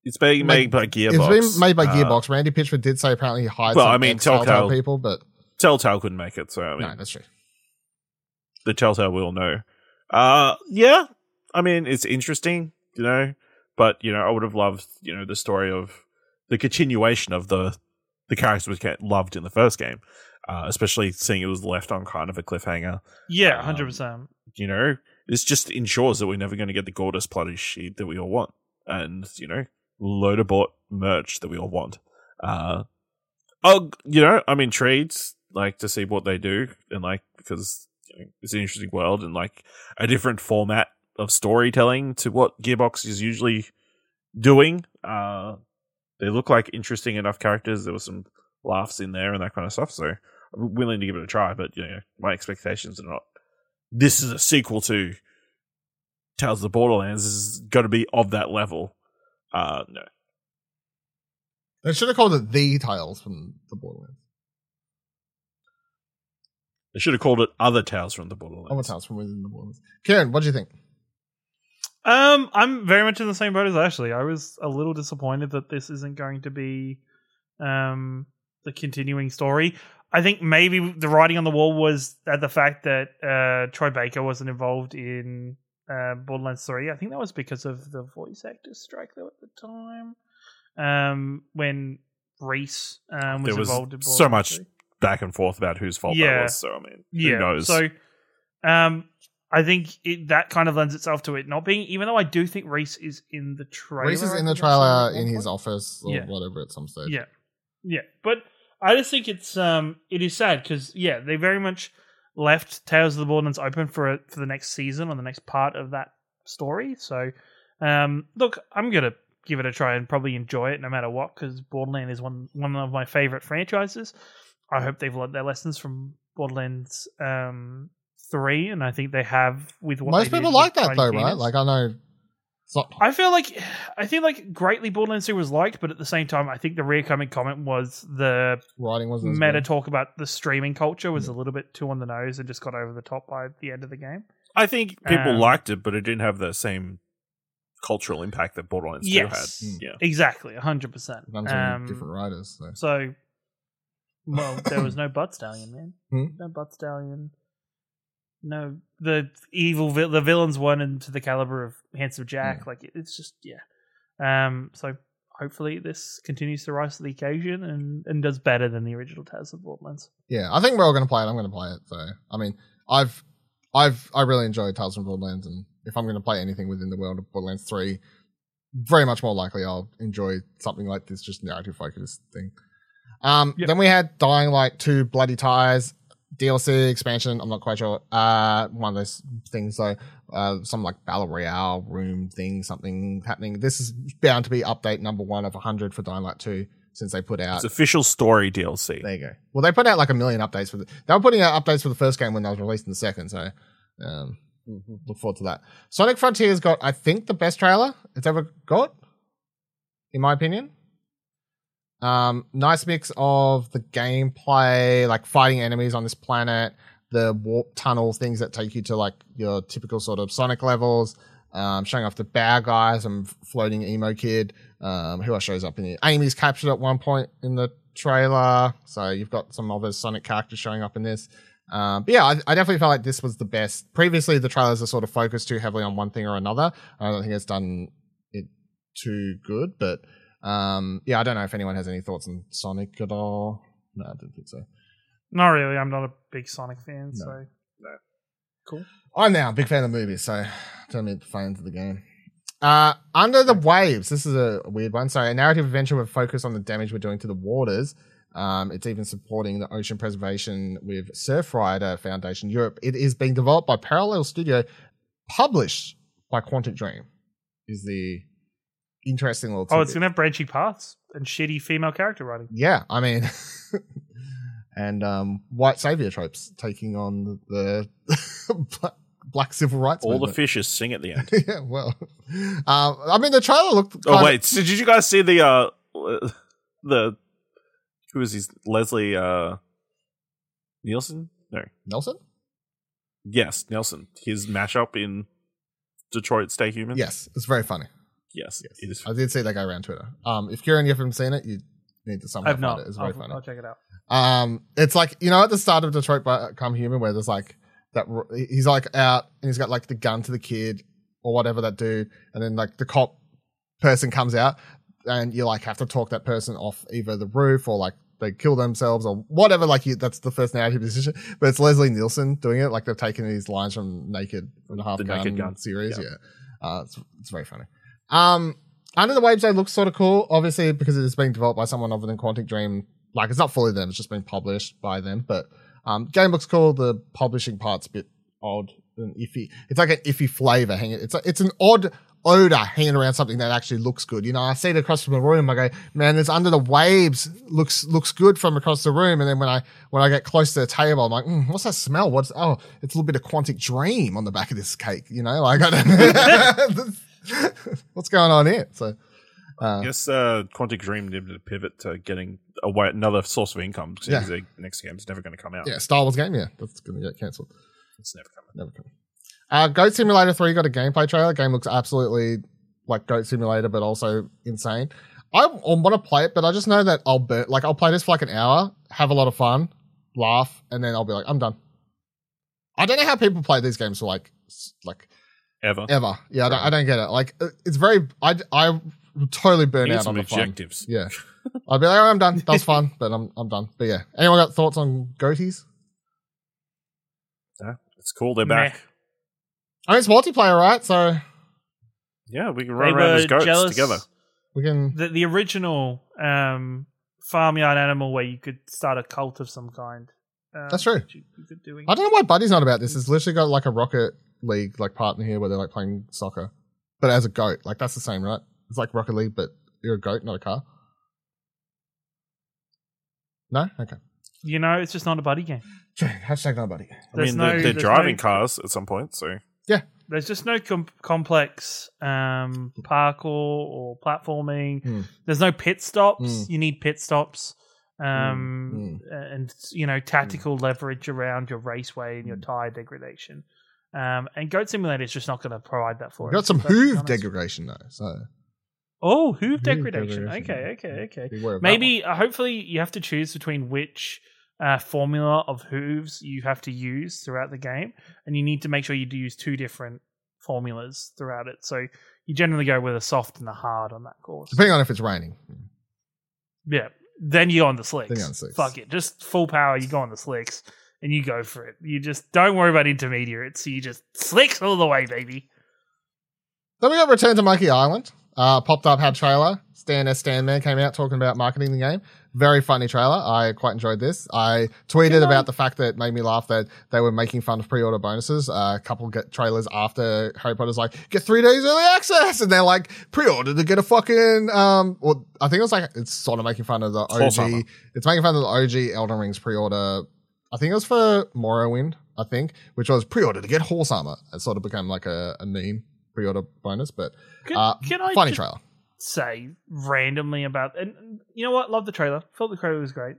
It's being Like, made by Gearbox. it's being made by Uh, Gearbox. Randy Pitchford did say apparently he hired Well, some I mean, Telltale- people, but Telltale couldn't make it, so I mean, no, that's true. the Telltale will know. Uh, yeah, I mean, it's interesting, you know, but you know, I would have loved, you know, the story of the continuation of the the characters we get loved in the first game, uh, especially seeing it was left on kind of a cliffhanger. Yeah, Um, hundred percent. You know, this just ensures that we're never going to get the gorgeous bloody sheet that we all want, and you know, load of bought merch that we all want. Uh, oh, you know, I'm intrigued, like to see what they do, and like because you know, it's an interesting world and like a different format of storytelling to what Gearbox is usually doing. Uh, they look like interesting enough characters. There were some laughs in there and that kind of stuff. So I'm willing to give it a try, but you know, my expectations are not. This is a sequel to Tales of the Borderlands. This is going to be of that level. Uh, no, They should have called it the Tales from the Borderlands. They should have called it Other Tales from the Borderlands. Other Tales from within the Borderlands. Ciaran, what do you think? Um, I'm very much in the same boat as Ashley. I was a little disappointed that this isn't going to be um the continuing story. I think maybe the writing on the wall was at the fact that uh, Troy Baker wasn't involved in uh, Borderlands 3. I think that was because of the voice actor strike though at the time. Um, when Rhys um, was, There was involved in so much 3. Back and forth about whose fault Yeah. that was. So I mean, Yeah. who knows? So, um, I think it, that kind of lends itself to it not being. Even though I do think Rhys is in the trailer. Rhys is in the think trailer at one in his office or Yeah. whatever at some stage. Yeah, yeah, but I just think it's um, it is sad because yeah, they very much left Tales of the Borderlands open for for the next season or the next part of that story. So, um, look, I'm gonna give it a try and probably enjoy it no matter what because Borderlands is one one of my favorite franchises. I hope they've learned their lessons from Borderlands um, three, and I think they have with what Most people like that though, Tiny right? Like I know not I feel like I feel like greatly Borderlands 2 was liked, but at the same time, I think the recoming comment was the writing wasn't meta good. talk about the streaming culture was Yeah. a little bit too on the nose and just got over the top by the end of the game. I think people Um, liked it, but it didn't have the same cultural impact that Borderlands Yes. 2 had. Yeah. Exactly, hundred percent. Done some different writers. So. So, well, there was no butt stallion, man. Hmm? No butt stallion. No, the evil vi- the villains weren't into the caliber of Handsome Jack. Hmm. Like it- it's just yeah. Um. So hopefully this continues to rise to the occasion and and does better than the original Tales of Borderlands. Yeah, I think we're all going to play it. I'm going to play it. So, I mean, I've, I've, I really enjoyed Tales from Borderlands, and if I'm going to play anything within the world of Borderlands Three, very much more likely I'll enjoy something like this, just narrative focused thing. Um, Yep. then we had Dying Light Two: Bloody Ties DLC expansion. I'm not quite sure. Uh, one of those things. So, uh, some like battle royale room thing, something happening. This is bound to be update number one of 100 for Dying Light Two since they put out. It's official story DLC. There you go. Well, they put out like a million updates for the. They were putting out updates for the first game when they was released in the second. So, um, look forward to that. Sonic Frontier's got, I think, the best trailer it's ever got, in my opinion. Um, nice mix of the gameplay, like fighting enemies on this planet, the warp tunnel things that take you to like your typical sort of Sonic levels. Um, showing off the bad guys and floating emo kid. Um, who else shows up in here? Amy's captured at one point in the trailer, so you've got some other Sonic characters showing up in this. Um, but yeah, I, I definitely felt like this was the best. Previously, the trailers are sort of focused too heavily on one thing or another. I don't think it's done it too good, but um, yeah, I don't know if anyone has any thoughts on Sonic at all. No, I don't think so. Not really. I'm not a big Sonic fan, No. so no. Cool. I'm now a big fan of the movies, so don't mean fans of the game. Uh, Under the Waves. This is a weird one. So, a narrative adventure with focus on the damage we're doing to the waters. Um, it's even supporting the ocean preservation with Surfrider Foundation Europe. It is being developed by Parallel Studio, published by Quantic Dream. Is the interesting little. Oh, it's gonna have branching paths and shitty female character writing. yeah. I mean, and um, white savior tropes taking on the black, black civil rights. All the fishes sing at the end. yeah, well, um, I mean, the trailer looked. oh kinda- wait, so did you guys see the uh the who is he? Leslie uh Nielsen? No. Nelson. Yes, Nelson. His mashup in Detroit Stay Human. Yes, it's very funny. Yes. Yes, It is I did see that guy around Twitter. Um, if Ciaran, you haven't seen it, you need to somehow I've find not. it. It's very I'll, funny. I'll check it out. Um, it's like you know at the start of Detroit Become Human, where there's like that he's like out and he's got like the gun to the kid or whatever that dude, and then like the cop person comes out, and you like have to talk that person off either the roof or like they kill themselves or whatever. Like you, that's the first narrative position, but it's Leslie Nielsen doing it. Like they've taken these lines from Naked from the Half The Gun, Naked Gun. series. Yeah. Yeah, uh, it's it's very funny. Um, Under the Waves Day looks sort of cool, obviously because it is being developed by someone other than Quantic Dream. Like it's not fully them; it's just been published by them. But um, game looks cool. The publishing part's a bit odd and iffy. It's like an iffy flavor hanging. It's a, it's an odd odor hanging around something that actually looks good. You know, I see it across from the room. I go, man, this Under the Waves looks looks good from across the room. And then when I when I get close to the table, I'm like, mm, what's that smell? What's oh, it's a little bit of Quantic Dream on the back of this cake. You know, like I don't. what's going on here? So. Uh, I guess uh, Quantic Dream needed to pivot to getting a way, another source of income because Yeah. their next game's never going to come out. yeah, Star Wars game, yeah, that's going to get cancelled. It's never coming. Never coming. Uh, Goat Simulator 3 got a gameplay trailer. Game looks absolutely like Goat Simulator, but also insane. I want to play it, but I just know that I'll burn, like I'll play this for like an hour, have a lot of fun, laugh, and then I'll be like, I'm done. I don't know how people play these games for like, like Ever. ever. Yeah, I don't, I don't get it. Like uh, it's very, I, I totally burn out some on the fun. objectives. Yeah, I'd be like, oh, I'm done. That was fun, but I'm, I'm done. But yeah, anyone got thoughts on goatees? Yeah, it's cool. They're Meh. back. I mean, it's multiplayer, right? So Yeah, we can They run around were as goats jealous. together. we can. The, the original um, farmyard animal where you could start a cult of some kind. Um, That's true. You, you could. I don't know why Buddy's not about this. It's literally got like a Rocket League like partner here where they're like playing soccer, but as a goat. Like that's the same, right? It's like Rocket League, but you're a goat, not a car. No, okay. You know, it's just not a buddy game. Hashtag not Buddy. I There's mean, no- they're, they're there's driving no- cars at some point, so Yeah, There's just no com- complex um, parkour or platforming. Hmm. There's no pit stops. Hmm. You need pit stops. Um, and you know tactical leverage around your raceway and your Hmm. tire degradation. Um, and Goat Simulator is just not going to provide that for you. got some to be perfectly hoof degradation though, so Oh, hoof Hoof degradation. degradation. Okay, okay, okay. be aware of that Maybe, uh, hopefully, you have to choose between which uh, formula of hooves you have to use throughout the game, and you need to make sure you do use two different formulas throughout it. So you generally go with a soft and a hard on that course. depending on if it's raining. Yeah. Then you go on the slicks. On slicks. Fuck it. Just full power, you go on the slicks and you go for it. You just don't worry about intermediates. You just slicks all the way, baby. Then we got Return to Monkey Island. Uh, popped up, had trailer. Stan S. Stanman came out talking about marketing the game. Very funny trailer. I quite enjoyed this. I tweeted Good about the fact that it made me laugh that they were making fun of pre-order bonuses. Uh, a couple get trailers after Harry Potter's like, get three days early access. And they're like, pre-order to get a fucking, um, well, I think it was like, it's sort of making fun of the Horse OG. armor. It's making fun of the OG Elden Ring's pre-order. I think it was for Morrowind, I think, which was pre-order to get horse armor. It sort of became like a, a meme pre-order bonus, but Can, uh, can I funny just trailer. Say randomly about and you know what? Love the trailer. Felt the trailer was great.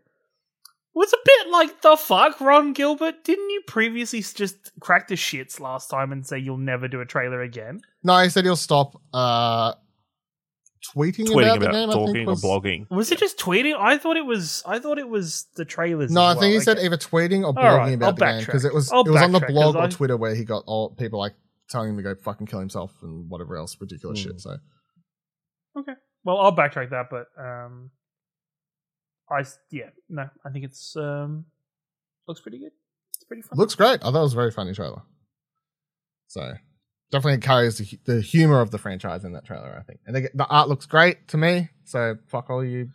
Was a bit like the fuck, Ron Gilbert. Didn't you previously just crack the shits last time and say you'll never do a trailer again? No, he said he'll stop uh, tweeting, tweeting about, about, the game. I talking think or blogging. Was it just tweeting? I thought it was. I thought it was the trailers. No, as I think he well. said either tweeting or blogging All right, about I'll the game because it was I'll it was on the backtrack, blog 'cause or I- Twitter where he got all people like telling him to go fucking kill himself and whatever else ridiculous Hmm. shit. So Well, I'll backtrack that, but um, I s- yeah no, I think it's um looks pretty good. It's pretty fun. looks great. I thought it was a very funny trailer. So definitely carries the, the humor of the franchise in that trailer. I think, and the, the art looks great to me. So fuck all you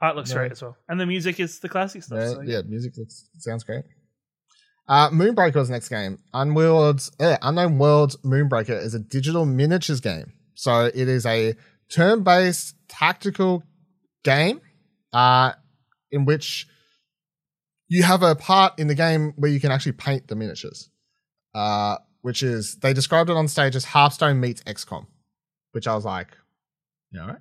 Art looks No. great as well, and the music is the classic stuff. Yeah, so, yeah, music looks sounds great. Uh, Moonbreaker's next game. Unworlds, eh, Unknown Worlds Moonbreaker is a digital miniatures game. So it is a turn-based tactical game uh, in which you have a part in the game where you can actually paint the miniatures. Uh, which is they described it on stage as Hearthstone meets XCOM, which I was like, you all right?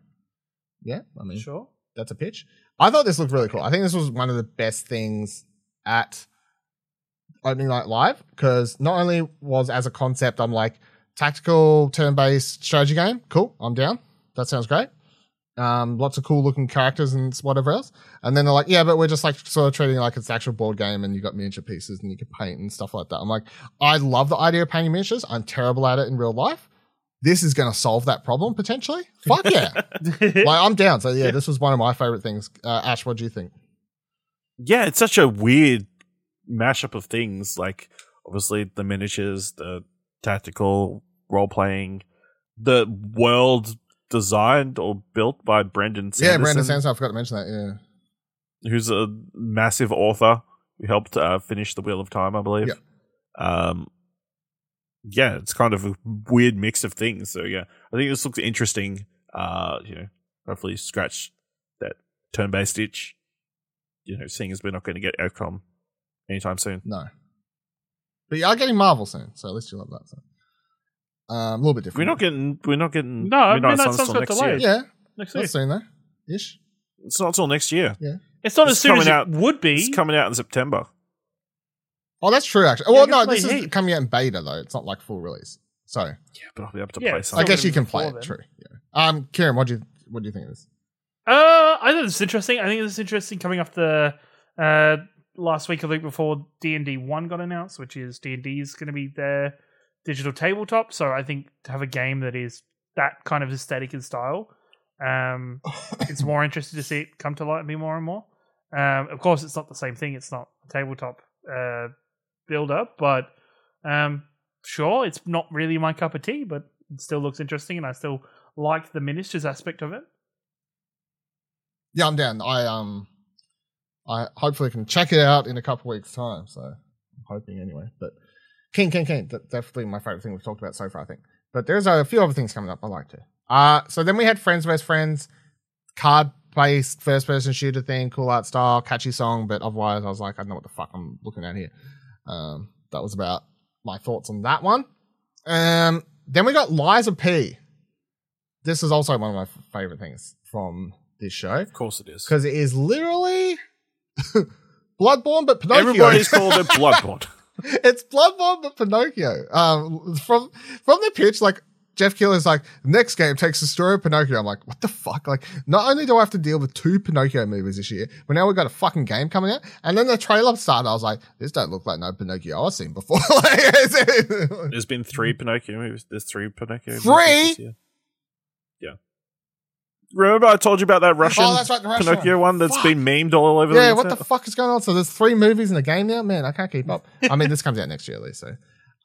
Yeah, I mean, sure. that's a pitch. I thought this looked really cool. I think this was one of the best things at opening night live because not only was as a concept, I'm like tactical turn-based strategy game. Cool, I'm down. That sounds great. Um, lots of cool looking characters and whatever else. And then they're like, yeah, but we're just like sort of treating it like it's an actual board game and you got miniature pieces and you can paint and stuff like that. I'm like, I love the idea of painting miniatures. I'm terrible at it in real life. This is going to solve that problem potentially. Fuck yeah. like I'm down. So yeah, this was one of my favorite things. Uh, Ash, what do you think? yeah, it's such a weird mashup of things. Like obviously the miniatures, the tactical role playing, the world designed or built by Brendan Sanderson, Yeah, Brandon Sanderson. I forgot to mention that. Yeah. who's a massive author who helped uh, finish the Wheel of Time, I believe. Um, yeah, it's kind of a weird mix of things. So yeah, I think this looks interesting. Uh, you know, hopefully scratch that turn-based itch. You know, seeing as we're not going to get XCOM anytime soon. No. But you are getting Marvel soon, so at least you love that. So. Um, a little bit different. We're not getting. We're not getting. No, Midnight Midnight Suns Suns till got next delayed. year. Yeah, Next year. not year. soon though. Ish. It's not till next year. Yeah. It's not It's as soon as coming out- it would be. It's coming out in September. Oh, that's true. Actually, Yeah, well, I can no, play this is Heat. coming out in beta though. It's not like full release. So Yeah, but I'll be able to Yeah, play it's. I Still guess you can play before it. then. True. Yeah. Um, Ciaran, what do you what do you think of this? Uh, I think it's interesting. I think it's interesting coming off the uh last week, I think before D and D one got announced, which is D and D is going to be their digital tabletop. So I think to have a game that is that kind of aesthetic and style, um, it's more interesting to see it come to light and be more and more. Um, of course, it's not the same thing. It's not a tabletop uh up, but um, sure, it's not really my cup of tea, but it still looks interesting, and I still like the miniatures aspect of it. Yeah, I'm down. I um, I hopefully can check it out in a couple weeks' time. So I'm hoping anyway. But King, King, King. That's definitely my favorite thing we've talked about so far. I think. But there's a few other things coming up. I like to. Uh so then we had Friends vs Friends, card based first person shooter thing, cool art style, catchy song. But otherwise, I was like, I don't know what the fuck I'm looking at here. Um, that was about my thoughts on that one. Um, then we got Lies of P. This is also one of my favorite things from this show Of course it is. because it is literally Bloodborne, but Pinocchio. Everybody's called it Bloodborne. it's Bloodborne, but Pinocchio. Um, from from the pitch, like Geoff Keighley's like, next game takes the story of Pinocchio. I'm like, what the fuck? Like, not only do I have to deal with two Pinocchio movies this year, but now we've got a fucking game coming out. And then the trailer started. I was like, this don't look like no Pinocchio I've seen before. Like, There's been three Pinocchio movies. There's three Pinocchio Three? movies. Yeah. Remember I told you about that Russian Oh, that's right, the Russian Pinocchio one. that's Fuck. been memed all over yeah, the what the fuck is going on? So there's three movies in the game now? Man, I can't keep up. I mean, this comes out next year at least, so.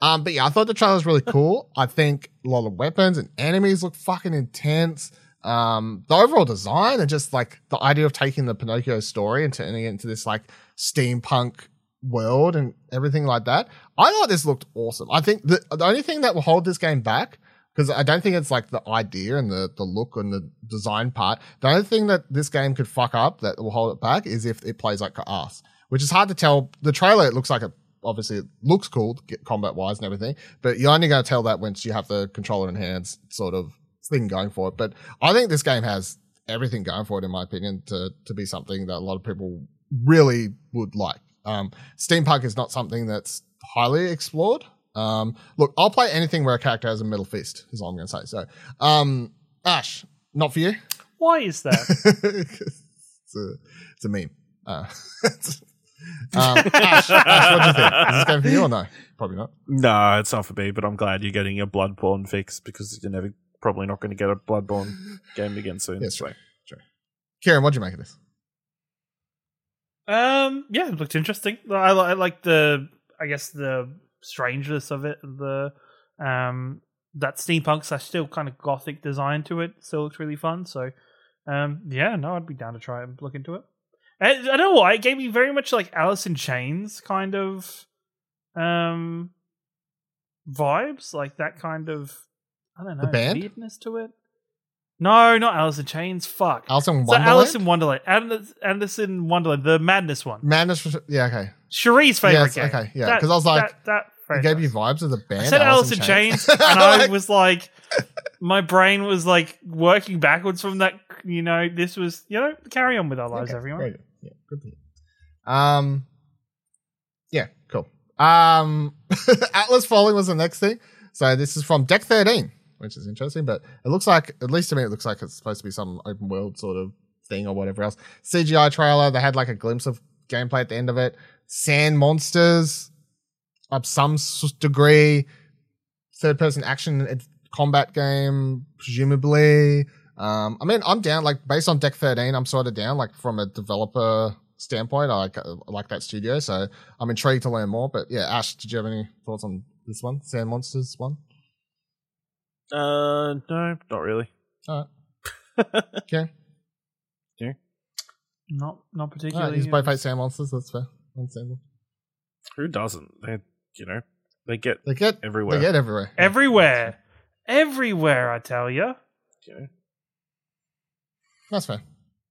Um, but yeah, I thought the trailer was really cool. I think a lot of weapons and enemies look fucking intense. Um, the overall design and just like the idea of taking the Pinocchio story and turning it into this like steampunk world and everything like that. I thought this looked awesome. I think the, the only thing that will hold this game back because I don't think it's like the idea and the, the look and the design part. The only thing that this game could fuck up that will hold it back is if it plays like ass, which is hard to tell. The trailer, it looks like it, obviously it looks cool combat wise and everything, but you're only going to tell that once you have the controller in hands sort of thing going for it. But I think this game has everything going for it, in my opinion, to, to be something that a lot of people really would like. Um, steampunk is not something that's highly explored. Um, look, I'll play anything where a character has a metal fist, is all I'm going to say. So, um, Ash, not for you. Why is that? it's, a, it's a meme. Uh, it's- um, Ash, Ash, what do you think? Is this game for you or no? Probably not. No, it's not for me, but I'm glad you're getting a Bloodborne fix because you're never probably not going to get a Bloodborne game again soon. Yes, so. right. Ciaran, what'd you make of this? Um, yeah, it looked interesting. I, I like the, I guess the strangeness of it. The um, that steampunk slash still kind of gothic design to it still looks really fun. So, Um, yeah, no, I'd be down to try and look into it. I, I don't know why it gave me very much like Alice in Chains kind of um vibes, like that kind of I don't know The band? weirdness to it. No, not Alice in Chains. Fuck. Alice in So Wonderland. Alice in Wonderland. In Wonderland, the madness one. Madness. Yeah, okay. Cherie's favorite Yes, game. okay, yeah, 'cause I was like, that, that It gave you franchise. vibes of the band. I said Alice in Chains, and I was like, my brain was like working backwards from that. You know, this was you know, carry on with our lives, okay, everyone. very good. Yeah, good. to. Um, yeah, cool. Um, Atlas Fallen was the next thing. So this is from Deck 13, which is interesting, but it looks like, at least to me, it looks like it's supposed to be some open world sort of thing or whatever else. CGI trailer. They had like a glimpse of gameplay at the end of it. Sand monsters, up some degree. Third person action combat game, presumably. Um, I mean, I'm down. Like based on Deck 13, I'm sort of down. Like from a developer standpoint, I like I like that studio, so I'm intrigued to learn more. But yeah, Ash, did you have any thoughts on this one, Sand Monsters one? Uh, no, not really. All right, okay. Yeah. Not not particularly. right, you both hate Sand Monsters. That's fair. Understandable. Who doesn't? They, you know, they get They get everywhere. they get everywhere. everywhere, everywhere. I tell you. you know? That's fair.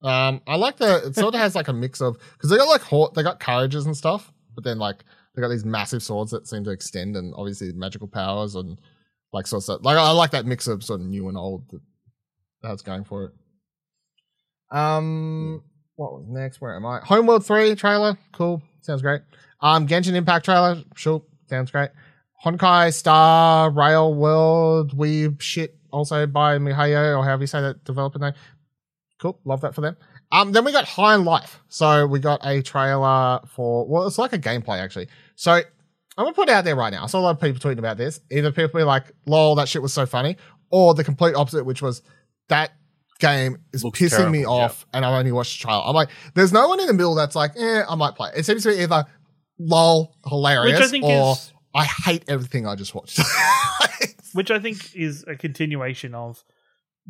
Um, I like the. It sort of has like a mix of because they got like hor- they got carriages and stuff, but then like they got these massive swords that seem to extend and obviously magical powers and like sort of stuff. Like I like that mix of sort of new and old that that's going for it. Um, what was next? Where am I? Homeworld three trailer, cool, sounds great. Um, Genshin Impact trailer, sure, sounds great. Honkai Star Rail World Weeb shit, also by Mihayo or however you say that developer name. Cool, love that for them. Um, then we got High on Life. So we got a trailer for well, it's like a gameplay actually. So I'm gonna put it out there right now. I saw a lot of people tweeting about this. Either people be like, "Lol, that shit was so funny," or the complete opposite, which was that game is Looks pissing me terrible, off, and I only watched the trailer. I'm like, there's no one in the middle that's like, "Eh, I might play." It seems to be either "Lol, hilarious," Which I think or is "I hate everything I just watched." which I think is a continuation of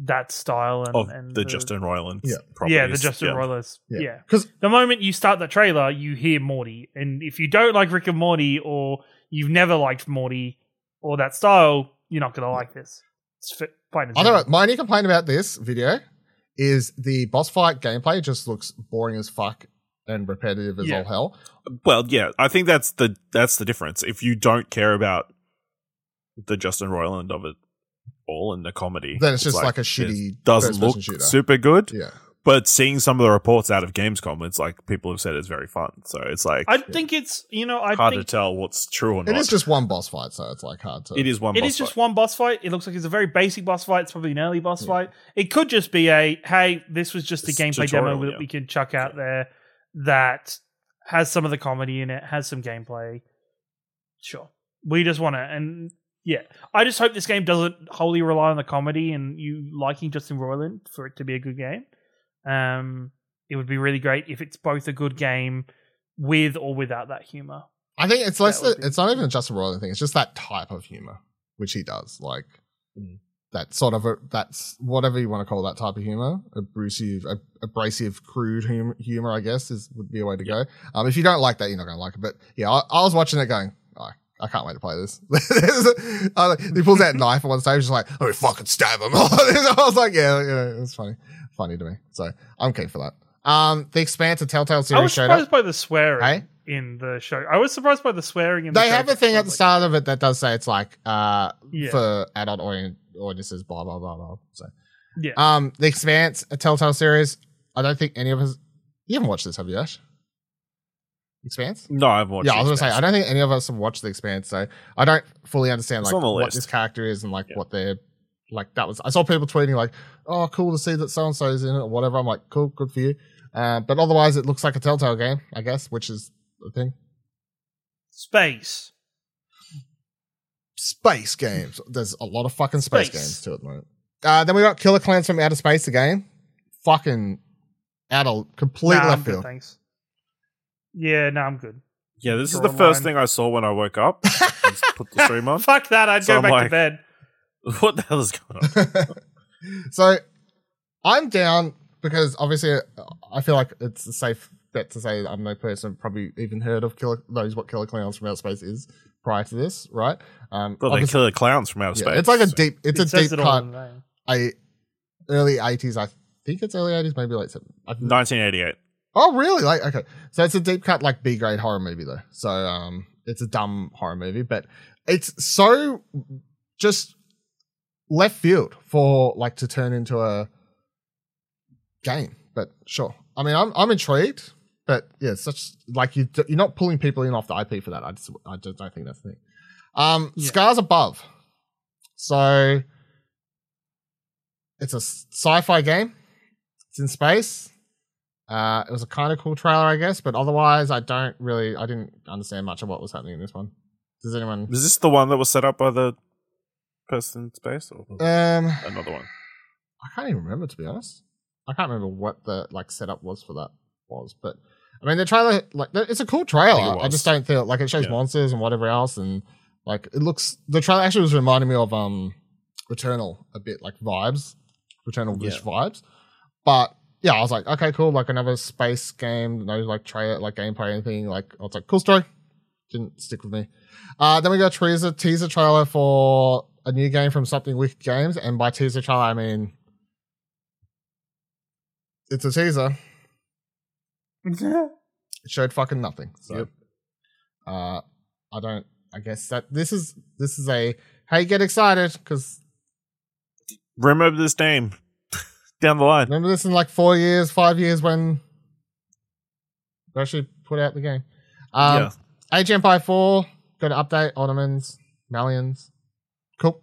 that style and, Of and the Justin Roiland. Yeah. properties. yeah the Justin yeah. Roiland Yeah. yeah. because The moment you start the trailer, you hear Morty, and if you don't like Rick and Morty or you've never liked Morty or that style, you're not gonna like this. It's fi- plain and I know simple. my only complaint about this video is the boss fight gameplay just looks boring as fuck and repetitive as Yeah. all hell. Well, yeah, I think that's the that's the difference. If you don't care about the Justin Roiland of it all and the comedy, Then it's just like a it shitty doesn't look shooter. super good. Yeah. But seeing some of the reports out of Gamescom, it's like people have said it's very fun. So it's like I think it's you know I hard think to tell what's true or It not. is just one boss fight, so it's like hard to it is one. It boss is just fight. one boss fight. It looks like it's a very basic boss fight. It's probably an early boss Yeah. fight. It could just be a hey, this was just a It's gameplay tutorial, demo that yeah. we can chuck out there that has some of the comedy in it, has some gameplay. Sure, we just want to, and yeah, I just hope this game doesn't wholly rely on the comedy and you liking Justin Roiland for it to be a good game. Um, it would be really great if it's both a good game with or without that humor. I think it's less That would that it's not even just a Roiland thing, it's just that type of humor, which he does. Like Mm. That sort of a, that's whatever you want to call that type of humor, abrasive, ab- abrasive, crude humor, humor, I guess is would be a way to go. Um, if you don't like that, you're not going to like it. But yeah, I, I was watching it going, oh, I can't wait to play this. Uh, he pulls out a knife at one stage, just like, oh, fucking stab him. I was like, yeah, yeah, it's funny, funny to me. So I'm keen for that. Um, the Expanse of Telltale series. I was surprised up. by the swearing Hey? in the show. I was surprised by the swearing in the They have a thing at the start of it that does say it's like uh Yeah. for adult orient- audiences, blah blah blah blah. Blah. So Yeah. um, the Expanse, a Telltale series. I don't think any of us. You haven't watched this, have you, Ash? Expanse. no, I've watched. yeah, I was gonna say I don't think any of us have watched the Expanse, so I don't fully understand like what list. this character is and like Yeah. what they're like. That was I saw people tweeting like, "Oh, cool to see that so and so's in it" or whatever. I'm like, "Cool, good for you." Uh, but otherwise, it looks like a Telltale game, I guess, which is the thing. Space. Space games. There's a lot of fucking space, Space. games too at the moment. Uh, then we got Killer Clowns from Outer Space again. Fucking out of complete Nah, I'm left field. thanks. Yeah, no, I'm good. Yeah, this is the first line. thing I saw when I woke up. Put the stream on. Fuck that, I'd So go I'm back to bed. What the hell is going on? so I'm down because obviously uh, I feel like it's a safe bet to say I'm no person probably even heard of Killer knows what Killer Clowns from Outer Space is prior to this, right? Um, Well, they kill the clowns from outer yeah, space. it's like a so- deep, it's It a deep it cut. in the name. A early '80s, I think it's early '80s, maybe late '70s. 1988. Oh, really? Like, okay. So it's a deep cut, like B grade horror movie, though. So, um, it's a dumb horror movie, but it's so just left field for like to turn into a game. But sure. I mean, I'm I'm intrigued, but yeah, it's such like you you're not pulling people in off the IP for that. I just I just don't think that's the thing. Um, Yeah. Scars Above. So it's a sci-fi game. It's in space. Uh, it was a kind of cool trailer, I guess, but otherwise, I don't really, I didn't understand much of what was happening in this one. Does anyone? Was this the one that was set up by the person in space, or Um, another one? I can't even remember to be honest. I can't remember what the like setup was for that was, but I mean the trailer, like it's a cool trailer. I I, just don't feel like it shows Yeah. monsters and whatever else, and like it looks. The trailer actually was reminding me of um Returnal a bit, like vibes, Returnal Yeah. Wish vibes. But yeah, I was like, okay, cool, like another space game, no like trailer, like gameplay, anything. Like I was like, cool story. Didn't stick with me. Uh, then we got teaser teaser trailer for a new game from Something Wicked Games, and by teaser trailer I mean it's a teaser. It showed fucking nothing. So, Yep. uh, I don't. I guess that this is this is a hey get excited because Remember this name down the line. remember this in like four years, five years when they actually put out the game. Um, yeah. Age Empire Four got an update, Ottomans, Malians. Cool.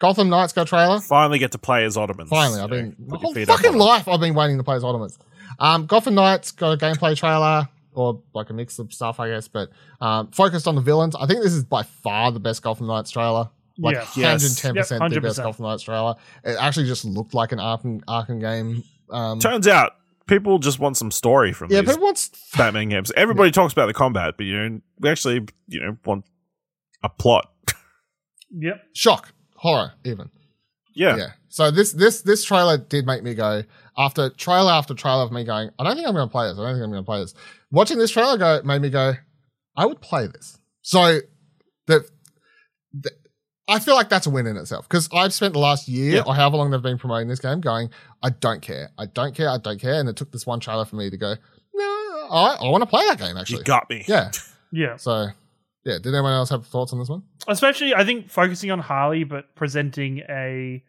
Gotham Knights got a trailer. finally get to play as Ottomans. Finally, I've been my whole fucking life I've been waiting to play as Ottomans. Um, Gotham Knights got a gameplay trailer or like a mix of stuff, I guess, but um, focused on the villains. I think this is by far the best Gotham Knights trailer. Like Yeah. Yes. 110% Yep, the best 100%. Gotham Knights trailer. It actually just looked like an Arkham, Arkham game. Um, Turns out people just want some story from yeah, these people want Batman games. Everybody talks about the combat, but you know, we actually you know want a plot. Yep. shock, horror, even. Yeah, yeah. So this this this trailer did make me go after trailer after trailer of me going. I don't think I'm going to play this. I don't think I'm going to play this. Watching this trailer go made me go. I would play this. So the, the I feel like that's a win in itself because I've spent the last year Yeah. or however long they've been promoting this game going. I don't care. I don't care. I don't care. And it took this one trailer for me to go. No, I, I want to play that game actually. you actually. got me. Yeah. Yeah. So yeah. Did anyone else have thoughts on this one? Especially, I think focusing on Harley, but presenting a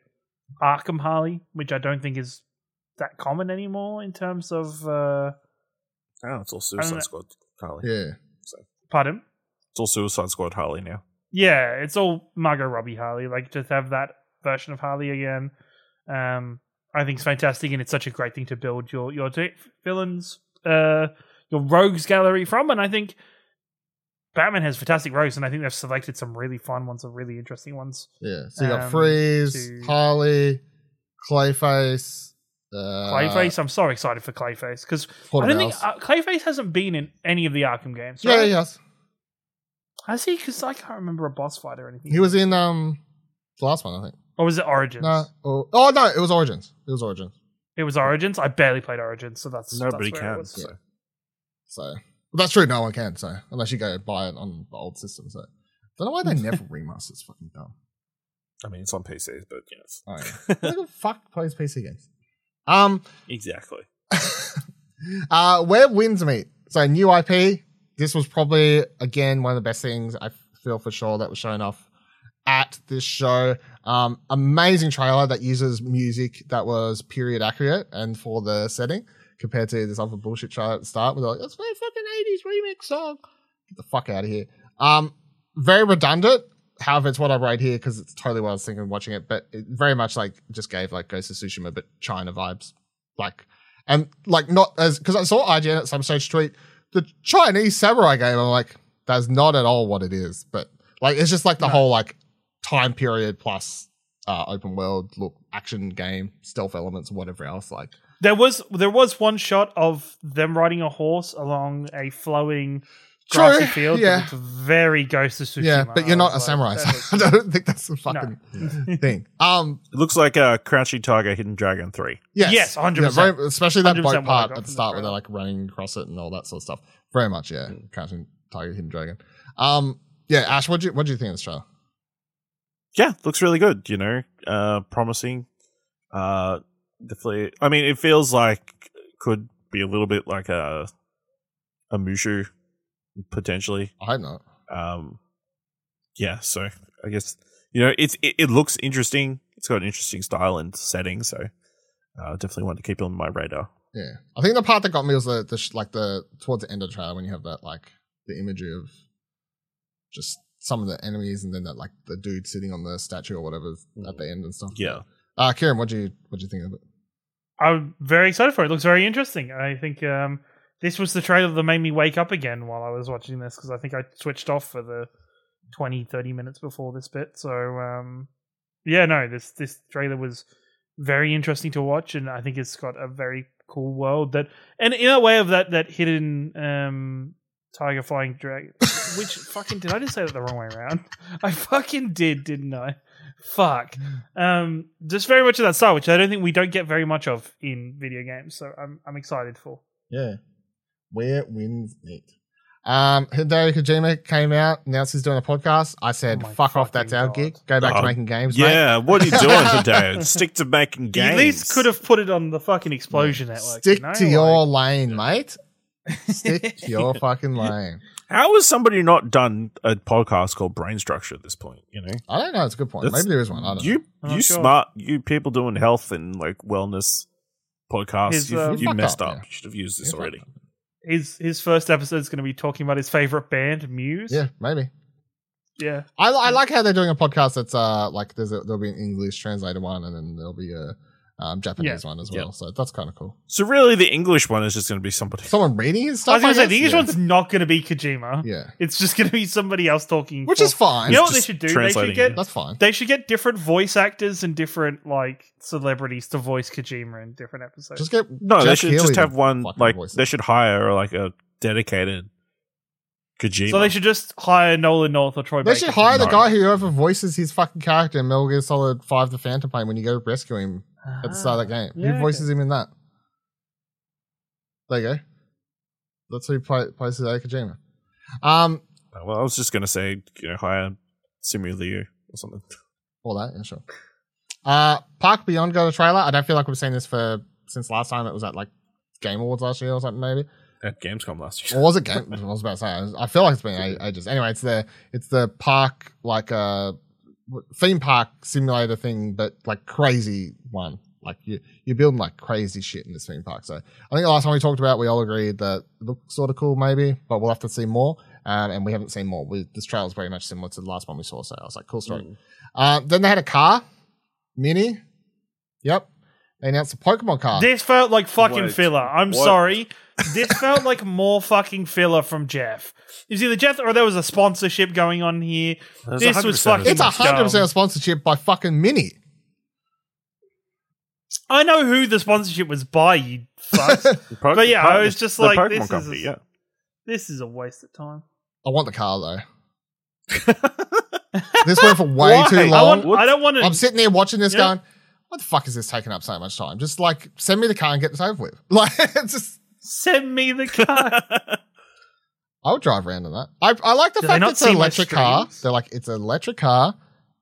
Arkham Harley, which I don't think is that common anymore in terms of. Uh, Oh, it's all Suicide. Squad Harley. Yeah. pardon. It's all Suicide Squad Harley now. Yeah, it's all Margot Robbie Harley. Like just have that version of Harley again. Um, I think it's fantastic, and it's such a great thing to build your your t- villains, uh, your rogues gallery from. And I think Batman has fantastic rogues, and I think they've selected some really fun ones, some really interesting ones. Yeah. So you got Um, Freeze, to- Harley, Clayface. Uh, Clayface, I'm so excited for Clayface because I don't think uh, Clayface hasn't been in any of the Arkham games. Yeah, Right? yes. Has he? Because I can't remember a boss fight or anything. He was in um the last one, I think. or was it Origins? No, oh, oh no, it was Origins. It was Origins. It was Origins. I barely played Origins, so that's Nobody that's where it can. was. So. So well, that's true. No one can. So unless you go buy it on the old system. So I don't know why they never remaster. It's fucking dumb. I mean, it's on PCs, but yes, Oh, yeah. Who the fuck plays PC games? Um, exactly. uh, Where Winds Meet. So new IP. This was probably again one of the best things I feel for sure that was shown off at this show. Um, amazing trailer that uses music that was period accurate and for the setting compared to this other bullshit trailer at the start. We're like, that's my fucking eighties remix song. Get the fuck out of here. Um, very redundant. However, it's what I wrote here because it's totally what I was thinking watching it. But it very much like just gave like Ghost of Tsushima, but China vibes. Like, and like not as because I saw IGN at some stage tweet the Chinese samurai game. I'm like, that's not at all what it is. But like, it's just like the No. whole like time period plus uh, open world look action game stealth elements whatever else. Like, There was there was one shot of them riding a horse along a flowing grassy True, field. yeah. It's very Ghost of Tsushima. Yeah, but you're not a samurai, like, so I don't think that's the fucking thing. Um, It looks like a Crouching Tiger, Hidden Dragon three. yes, Yes, 100%. Yeah, very- especially that boat part at the start where they're like running across it and all that sort of stuff. Very much, yeah. Crouching Tiger, Hidden Dragon. Um, yeah, Ash, what do you what do you think of this trailer? Yeah, looks really good. You know, uh, promising. Uh, definitely. I mean, it feels like could be a little bit like a a Mushu potentially. I hope not. Um, yeah. So I guess you know it's it, it looks interesting. It's got an interesting style and setting. So uh, definitely want to keep it on my radar. Yeah, I think the part that got me was the, the sh- like the towards the end of the trailer when you have that like the imagery of just some of the enemies and then that like the dude sitting on the statue or whatever at the end and stuff. Yeah. Uh, Ciaran, what do you what do you think of it? I'm very excited for it. It looks very interesting. I think um, this was the trailer that made me wake up again while I was watching this because I think I switched off for the 20, 30 minutes before this bit. So um, yeah, no, this this trailer was very interesting to watch, and I think it's got a very cool world that, and in a way of that that hidden um, tiger flying dragon. which fucking did I just say that the wrong way around? I fucking did, didn't I? Fuck. Um, just very much of that style, which I don't think we don't get very much of in video games. So I'm I'm excited for. Yeah. Where Winds Meet. Um, Hideo Kojima came out, announced he's doing a podcast. I said, Oh fuck off, that's our God. gig. Go back Oh, to making games, mate. Yeah, what are you doing today? Stick to making games. He at least could have put it on the fucking explosion network. Stick you know? to Like- your lane, mate. Stick to your fucking lane. How has somebody not done a podcast called Brain Structure at this point? You know, I don't know. It's a good point. That's- Maybe there is one. I don't know. you I'm you sure. smart you people doing health and like wellness podcasts. His, you uh, you Fucked messed up, up. yeah. You should have used this Yeah, already. fuck. His his first episode is going to be talking about his favorite band, Muse. Yeah, maybe. yeah. I, I like how they're doing a podcast that's uh like there's a, there'll be an English translated one and then there'll be a um, Japanese one as Yeah. well. So that's kind of cool. So really, the English one is just going to be somebody. Someone reading his I was going to say guess? the English yeah. one's not going to be Kojima. Yeah, It's just going to be somebody else talking, which for- is fine. You know what they should do? They should get it. That's fine. they should get different voice actors and different like celebrities to voice Kojima in different episodes. Just get No, they should Keighley just have one. Like voice they should hire like a dedicated Kojima. so they should just hire Nolan North or Troy. Baker. They Baker should to hire the No. guy whoever voices his fucking character in Metal Gear Solid Five: The Phantom Pain when you go rescue him at the start of that game. Yeah, who voices him in that? There you go. That's who play, plays Hideo Kojima. Um, Uh, well, I was just going to say, you know, hire Simu Liu or something. all that, yeah, sure. Uh, Park Beyond got a trailer. I don't feel like we've seen this for since last time. It was at like Game Awards last year or something, maybe. At Gamescom last year. Or was it game? I was about to say. I was- I feel like it's been a- ages. Anyway, it's the it's the park like uh theme park simulator thing, but like crazy one. Like you you're building like crazy shit in this theme park. So I think the last time we talked about, we all agreed that it looked sort of cool, maybe, but we'll have to see more. Um, and we haven't seen more. We, this trailer is very much similar to the last one we saw. So I was like, cool story. Mm. Uh, then they had a car, mini. Yep. They announced a Pokemon car. This felt like fucking Wait, filler. I'm what? sorry. This felt like more fucking filler from Jeff. It was either Jeff or there was a sponsorship going on here. There's This was fucking- it's a hundred percent sponsorship by fucking Mini. I know who the sponsorship was by, you fucks. The But yeah, Po- I was just like, Pokemon this is company, a- yeah. this is a waste of time. I want the car though. This went for way Why? too I I, long. want, I don't want to. I'm sitting there watching this Yeah. going, what the fuck is this taking up so much time? Just like send me the car and get this over with. Like just Send me the car. I would drive around in that. I, I like the Do fact that it's an electric car. They're like it's an electric car,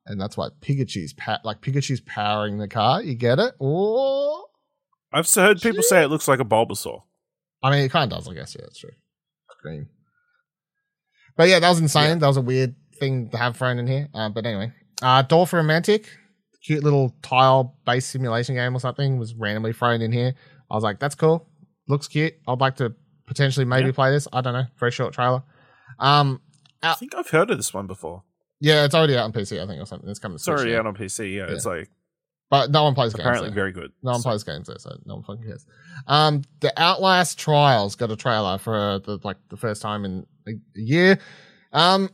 and that's why Pikachu's pa- like Pikachu's powering the car. You get it? Oh, I've heard people say it looks like a Bulbasaur. I mean, it kind of does. I guess yeah, that's true. Green. But yeah, that was insane. That was a weird thing to have thrown in here. Uh, but anyway, uh, Dorfromantik, cute little tile-based simulation game or something, was randomly thrown in here. I was like, that's cool. Looks cute. I'd like to potentially maybe Yeah. play this. I don't know. Very short trailer. Um, I think I've heard of this one before. yeah, it's already out on PC, I think, or something. It's coming. It's already out on PC. Yeah, it's like but no one plays games. apparently very good. No one So- plays games there, so no one fucking cares. Um, the Outlast Trials got a trailer for the like the first time in a a year. Um,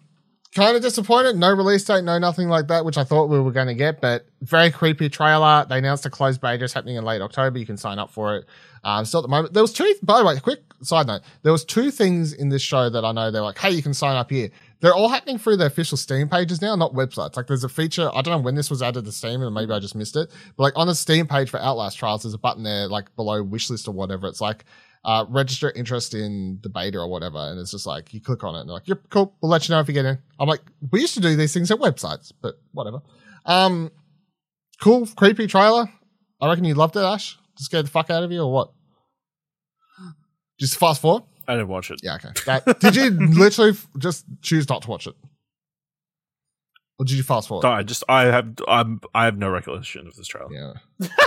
kind of disappointed. No release date, no nothing like that, which I thought we were going to get, but very creepy trailer. They announced a closed beta is happening in late October. You can sign up for it. Um, still at the moment, there was two, by the way, quick side note. There was two things in this show that I know they're like, hey, you can sign up here. They're all happening through the official Steam pages now, not websites. Like there's a feature, I don't know when this was added to Steam and maybe I just missed it, but like on the Steam page for Outlast Trials, there's a button there, like below wishlist or whatever. It's like, uh, register interest in the beta or whatever. And it's just like, you click on it and they're like, yep, cool. We'll let you know if you get in. I'm like, we used to do these things at websites, but whatever. Um, cool, creepy trailer. I reckon you loved it, Ash. Just scared the fuck out of you or what? Just fast forward. I didn't watch it. Yeah, okay. That, did you literally f- just choose not to watch it, or did you fast forward? No, I just I have I'm I have no recollection of this trailer. Yeah.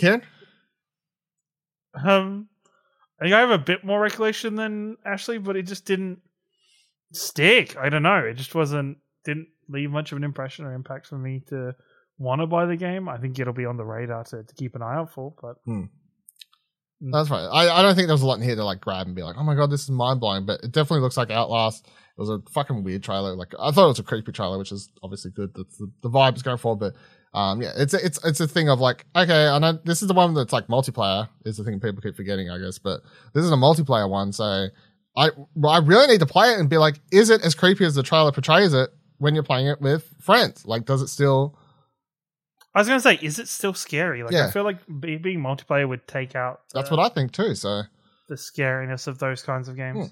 Ciaran, Um, I think I have a bit more recollection than Ashley, but it just didn't stick. I don't know. It just wasn't didn't leave much of an impression or impact for me to want to buy the game. I think it'll be on the radar to, to keep an eye out for. But that's right. I, I don't think there was a lot in here to like grab and be like, oh my god, this is mind blowing. But it definitely looks like Outlast. It was a fucking weird trailer. Like I thought it was a creepy trailer, which is obviously good. The, the, the vibe is going for, but um, yeah, it's a, it's it's a thing of like, okay, I know this is the one that's like multiplayer. Is the thing people keep forgetting, I guess. But this is a multiplayer one, so I I really need to play it and be like, is it as creepy as the trailer portrays it when you're playing it with friends? Like, does it still? I was going to say, is it still scary? Like Yeah. I feel like being multiplayer would take out That's what I think too. So the scariness of those kinds of games.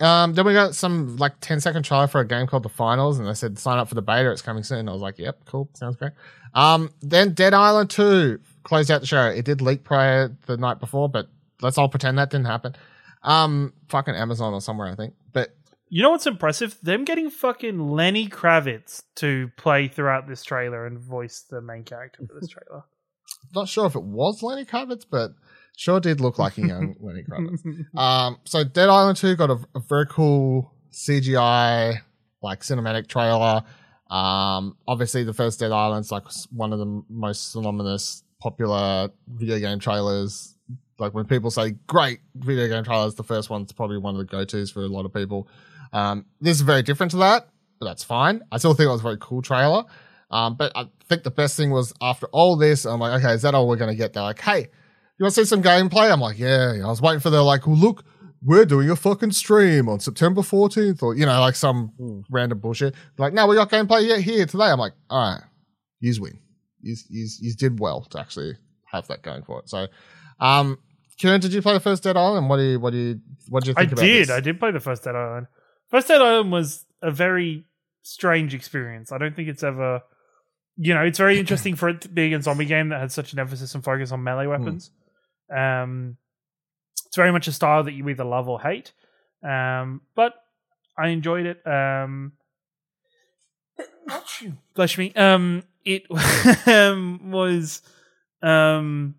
Um, then we got some like 10 second trailer for a game called The Finals, and they said sign up for the beta. It's coming soon. I was like, yep, cool, sounds great. Um, then Dead Island 2 closed out the show. It did leak prior the night before, but let's all pretend that didn't happen. Um, fucking Amazon or somewhere, I think. But You know what's impressive? Them getting fucking Lenny Kravitz to play throughout this trailer and voice the main character for this trailer. not sure if it was Lenny Kravitz, but sure did look like a young Lenny Kravitz. Um, so Dead Island 2 got a, a very cool CGI, like cinematic trailer. Um, obviously the first Dead Island's like one of the most synonymous popular video game trailers. Like when people say great video game trailers, the first one's probably one of the go-tos for a lot of people. Um, this is very different to that, but that's fine. I still think it was a very cool trailer. Um, but I think the best thing was after all this, I'm like, okay, is that all we're going to get? They're like, hey, you want to see some gameplay? I'm like, yeah. I was waiting for they're like, well, look, we're doing a fucking stream on September 14th, or you know, like some random bullshit. Like, no, we got gameplay yet here today. I'm like, all right, yous win. Yous, yous, yous did well to actually have that going for it. So, um, Ciaran, did you play the first Dead Island? What do you, what do you, what do you I think about did. this? I did play the first Dead Island. First Dead Island was a very strange experience. I don't think it's ever, you know, it's very interesting for it being a zombie game that had such an emphasis and focus on Hmm. melee weapons. Um, it's very much a style that you either love or hate. Um, but I enjoyed it. Um, bless me. Um, it um, was, um,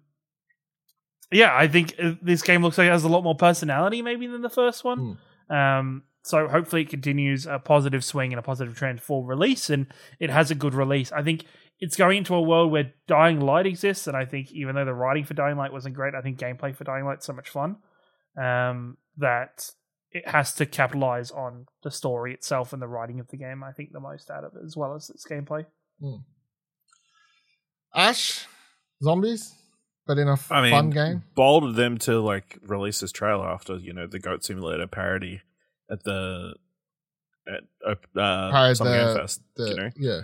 yeah, I think uh, this game looks like it has a lot more personality maybe than the first one. Um, so hopefully it continues a positive swing and a positive trend for release, and it has a good release. I think it's going into a world where Dying Light exists, and I think even though the writing for Dying Light wasn't great, I think gameplay for Dying Light's so much fun um, that it has to capitalize on the story itself and the writing of the game. I think the most out of it, as well as its gameplay. Ash, zombies, but in a f- I mean, fun game. bold of them to like release this trailer after you know the Goat Simulator parody at the at uh, Parody Summer the- Game Fest. The- you know, yeah,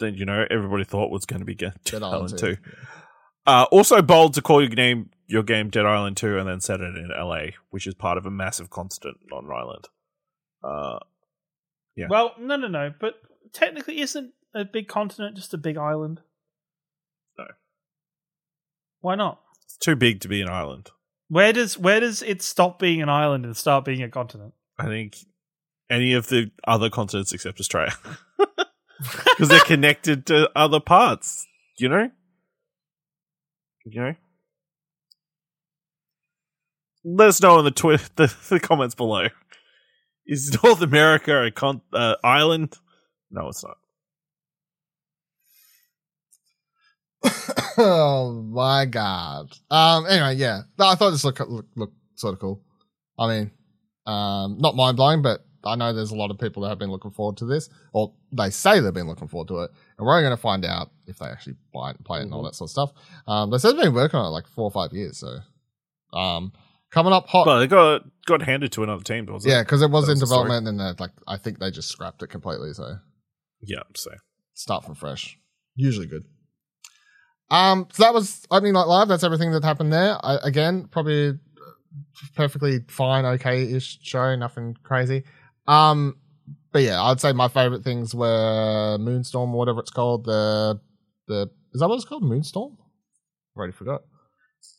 then you know everybody thought was going to be Dead Dead Island Island Two. 2. Uh, also bold to call your game your game Dead Island Two and then set it in LA, which is part of a massive continent on an island. Uh, Yeah. Well, no, no, no. But technically, isn't a big continent just a big island? No. Why not? it's too big to be an island. Where does where does it stop being an island and start being a continent? I think any of the other continents except Australia, because they're connected to other parts. You know, you know. Let us know in the twi- the, the comments below. Is North America a con- uh, island? No, it's not. oh my god. Um. Anyway, yeah. I thought this looked looked sort of cool. I mean, um, not mind blowing, but I know there's a lot of people that have been looking forward to this, or they say they've been looking forward to it, and we're only going to find out if they actually buy it and play it and all Mhm. that sort of stuff. Um, they said they've been working on it like four or five years, so um, coming up hot. Well, they got got handed to another team, wasn't yeah, it? Yeah, because it was That in was development, and then like I think they just scrapped it completely. So Yeah. So start from fresh. Usually good. Um, so that was opening night live. That's everything that happened there. I, again, probably uh, perfectly fine, okay-ish show. Nothing crazy. Um, but yeah, I'd say my favorite things were Moonstorm, or whatever it's called. The the is that what it's called? Moonstorm. I already forgot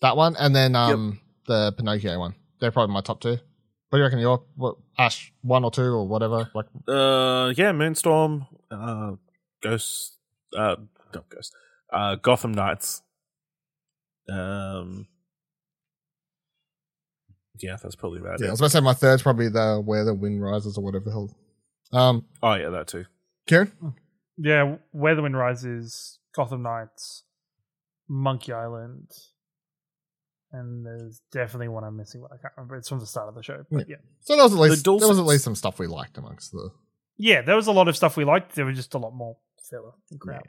that one, and then um the Pinocchio one. They're probably my top two. What do you reckon? Your what, Ash one or two or whatever? Like uh, yeah, Moonstorm, uh, Ghost, uh, not Ghost, uh, Gotham Knights. Um, yeah, that's probably about yeah, I was about to say my third's probably the Where the Wind Rises or whatever the hell. Um, Oh yeah, that too. Ciaran. Yeah, Where the Wind Rises, Gotham Knights, Monkey Island, and there's definitely one I'm missing, but I can't remember. It's from the start of the show. But yeah. So there was at least dual there was at least some stuff we liked amongst the. Yeah, there was a lot of stuff we liked. There was just a lot more filler and crap.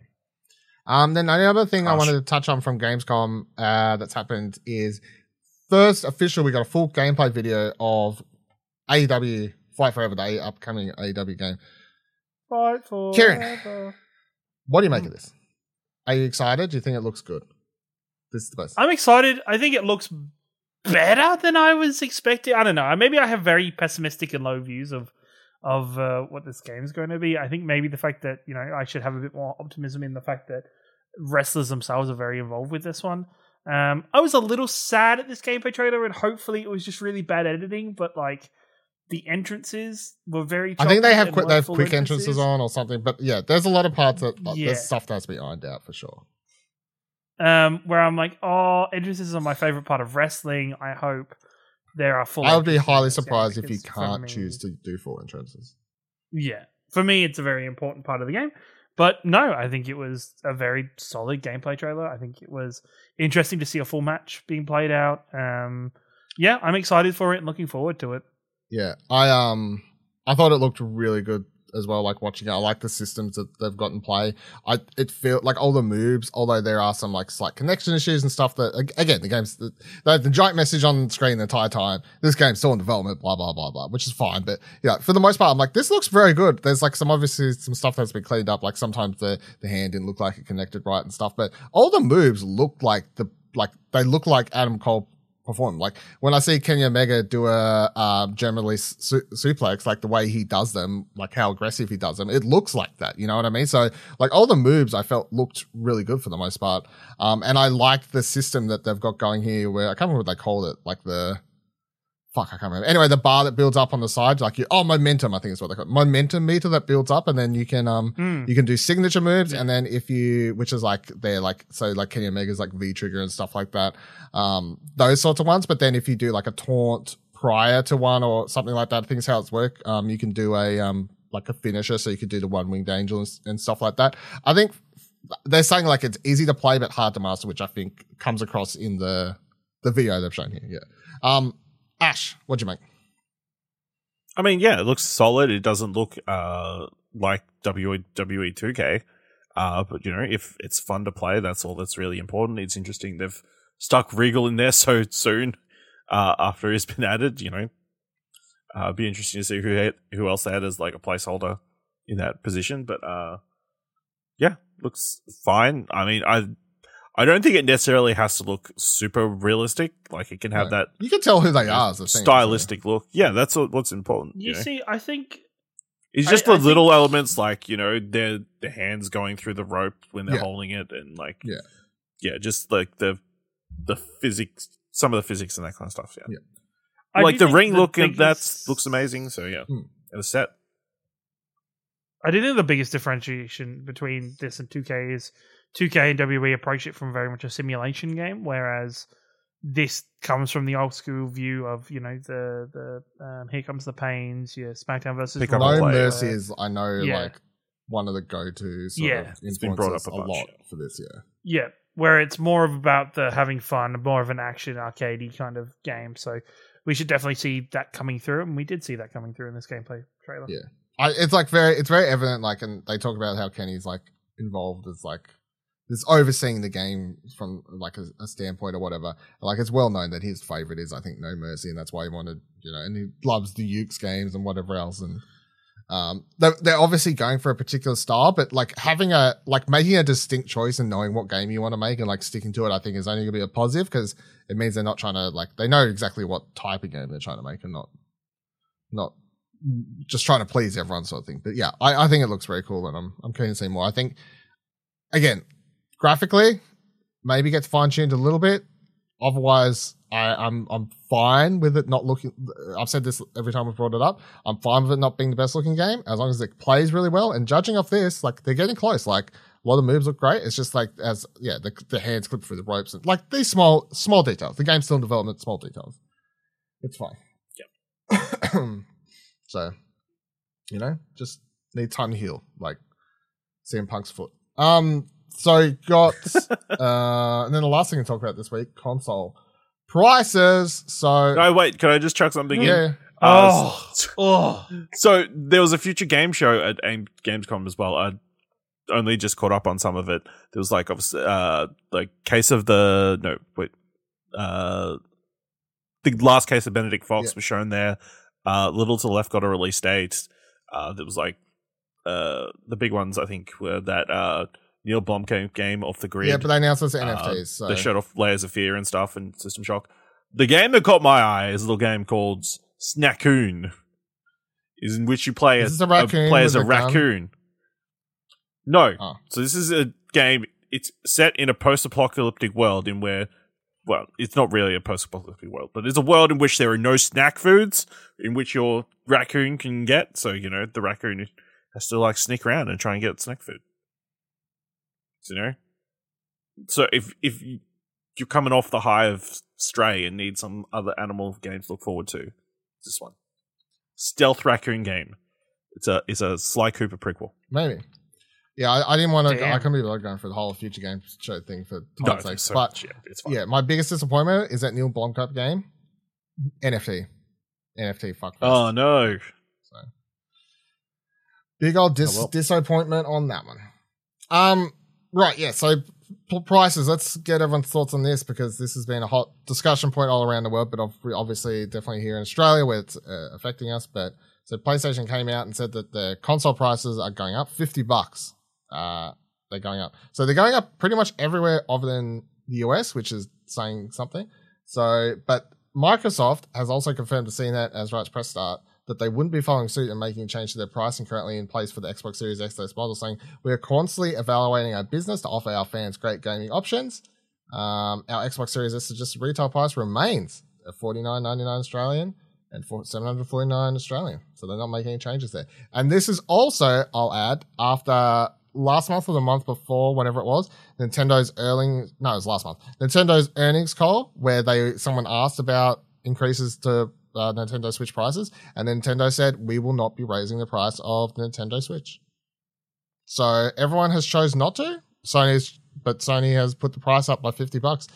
Um, then the other thing I wanted to touch on from Gamescom uh, that's happened is first official. We got a full gameplay video of AEW Fight Forever, the upcoming AEW game. Fight for Ciaran. What do you make of this? Are you excited? Do you think it looks good? This is the best. I'm excited. I think it looks better than I was expecting. I don't know. Maybe I have very pessimistic and low views of of uh, what this game's going to be. I think maybe the fact that you know I should have a bit more optimism in the fact that wrestlers themselves are very involved with this one. Um, I was a little sad at this gameplay trailer, and hopefully it was just really bad editing. But like the entrances were very. I think they have quick, they have quick entrances on or something. But yeah, there's a lot of parts that uh, Yeah. there's stuff that has to be ironed out for sure. Um, where I'm like, oh, entrances are my favorite part of wrestling. I hope there are full. I would be highly surprised if you can't me- choose to do full entrances. Yeah, for me, it's a very important part of the game. But no, I think it was a very solid gameplay trailer. I think it was interesting to see a full match being played out. Um, yeah, I'm excited for it and looking forward to it. Yeah, I um, I thought it looked really good as well. Like watching it, I like the systems that they've got in play. I it feel like all the moves, although there are some like slight connection issues and stuff. That again, the game's the, the, giant message on screen the entire time. This game's still in development, blah blah blah blah, which is fine. But yeah, for the most part, I'm like, this looks very good. There's like some obviously some stuff that's been cleaned up. Like sometimes the the hand didn't look like it connected right and stuff. But all the moves look like the like they look like Adam Cole perform. Like when I see Kenny Omega do a um, generally su- suplex, like the way he does them, like how aggressive he does them, it looks like that. You know what I mean? So like all the moves I felt looked really good for the most part. Um, and I like the system that they've got going here where I can't remember what they called it, like the fuck, I can't remember. Anyway, the bar that builds up on the sides, like you, oh, momentum, I think is what they call it. Momentum meter that builds up and then you can, um, Mm. you can do signature moves, and then if you, which is like they're like so like Kenny Omega's like V trigger and stuff like that, um, those sorts of ones. But then if you do like a taunt prior to one or something like that, I think is how it's work. Um, you can do a um like a finisher, so you could do the one winged angel and, and stuff like that. I think they're saying like it's easy to play but hard to master, which I think comes across in the the video they've shown here. Yeah. Um, Ash, what'd you make? I mean, yeah, it looks solid. It doesn't look uh like WWE 2K. Uh, but you know, if it's fun to play, that's all that's really important. It's interesting they've stuck Regal in there so soon uh, after he's been added. You know, uh, be interesting to see who had, who else they had as like a placeholder in that position. But uh, yeah, looks fine. I mean, I I don't think it necessarily has to look super realistic. Like it can have No. that You can tell who they are as a thing. stylistic look. Yeah, that's what's important. You You know? see, I think It's just I the little think- elements, like you know, their the hands going through the rope when they're Yeah. holding it, and like Yeah. yeah, just like the the physics, some of the physics and that kind of stuff. Yeah, Yeah. Like the think ring look and that looks amazing. So yeah, Hmm. and the set. I do think the biggest differentiation between this and 2K is 2K and WWE approach it from very much a simulation game, whereas this comes from the old school view of you know the the um, here comes the pains, yeah, SmackDown versus Pick Raw, No where- Mercy is, I know, Yeah. like one of the go tos. Yeah. of It's been brought up a a bunch, lot yeah. for this. year. Yeah, where it's more of about the having fun, more of an action arcadey kind of game. So we should definitely see that coming through, and we did see that coming through in this gameplay trailer. Yeah. I, it's like very, it's very evident. Like, and they talk about how Kenny's like involved as like this overseeing the game from like a, a standpoint or whatever. Like, it's well known that his favorite is, I think, No Mercy, and that's why he wanted, you know, and he loves the Yuke's games and whatever else. And um, they're, they're obviously going for a particular style, but like having a like making a distinct choice and knowing what game you want to make and like sticking to it, I think is only gonna be a positive because it means they're not trying to like they know exactly what type of game they're trying to make and not not just trying to please everyone sort of thing. But yeah, I, I think it looks very cool and I'm I'm keen to see more. I think again, graphically, maybe gets fine tuned a little bit. Otherwise, I, I'm I'm fine with it not looking. I've said this every time we've brought it up. I'm fine with it not being the best looking game as long as it plays really well. And judging off this, like they're getting close. Like a lot of moves look great. It's just like as yeah, the, the hands clip through the ropes and like these small small details. The game's still in development, small details. It's fine. Yep. so, you know, just need time to heal, like CM Punk's foot. Um. So got uh, and then the last thing to talk about this week, console prices. So Oh wait, can I just chuck something in? yeah, Uh, Oh, oh, So there was a future game show at AIM Gamescom as well. I only just caught up on some of it. There was like obviously uh like case of the no wait uh the last case of Benedict Fox Yeah. was shown there. Uh Little to the Left got a release date. Uh there was like uh the big ones I think were that uh Neil Blomkamp game off the grid. yeah, but they announced it's uh, NFTs. So They showed off Layers of Fear and stuff and System Shock. The game that caught my eye is a little game called Snackoon, is in which you play Is as a raccoon play as a a raccoon. No, Oh. so this is a game. It's set in a post-apocalyptic world in where, well, it's not really a post-apocalyptic world, but it's a world in which there are no snack foods in which your raccoon can get. So you know the raccoon has to like sneak around and try and get snack food. So, you know, so if if you- you're coming off the high of Stray and need some other animal games to look forward to, it's this one, Stealth Raccoon game. It's a it's a Sly Cooper prequel. maybe. Yeah, I, I didn't want to. I Damn. couldn't be bothered going for the whole future game show thing for No, time's sake. it's so but yeah, it's fine. yeah, my biggest disappointment is that Neil Blomkamp game NFT. NFT. Fuck. Oh no. Big old dis- Oh, well. disappointment on that one. Um, right, yeah. So p- prices. Let's get everyone's thoughts on this because this has been a hot discussion point all around the world, but obviously definitely here in Australia where it's uh, affecting us. But so PlayStation came out and said that the console prices are going up fifty bucks. Uh, they're going up. So they're going up pretty much everywhere other than the US, which is saying something. So, but Microsoft has also confirmed to CNET as right press start that they wouldn't be following suit and making a change to their pricing currently in place for the Xbox Series X models, saying we are constantly evaluating our business to offer our fans great gaming options. Um, our Xbox Series S suggested retail price remains at forty nine ninety nine Australian and seven hundred forty nine Australian. So they're not making any changes there. And this is also, I'll add, after last month or the month before, whenever it was, Nintendo's earnings no, it was last month. Nintendo's earnings call where they someone asked about increases to uh, Nintendo Switch prices, and Nintendo said we will not be raising the price of Nintendo Switch. So everyone has chose not to. Sony's, but Sony has put the price up by fifty bucks.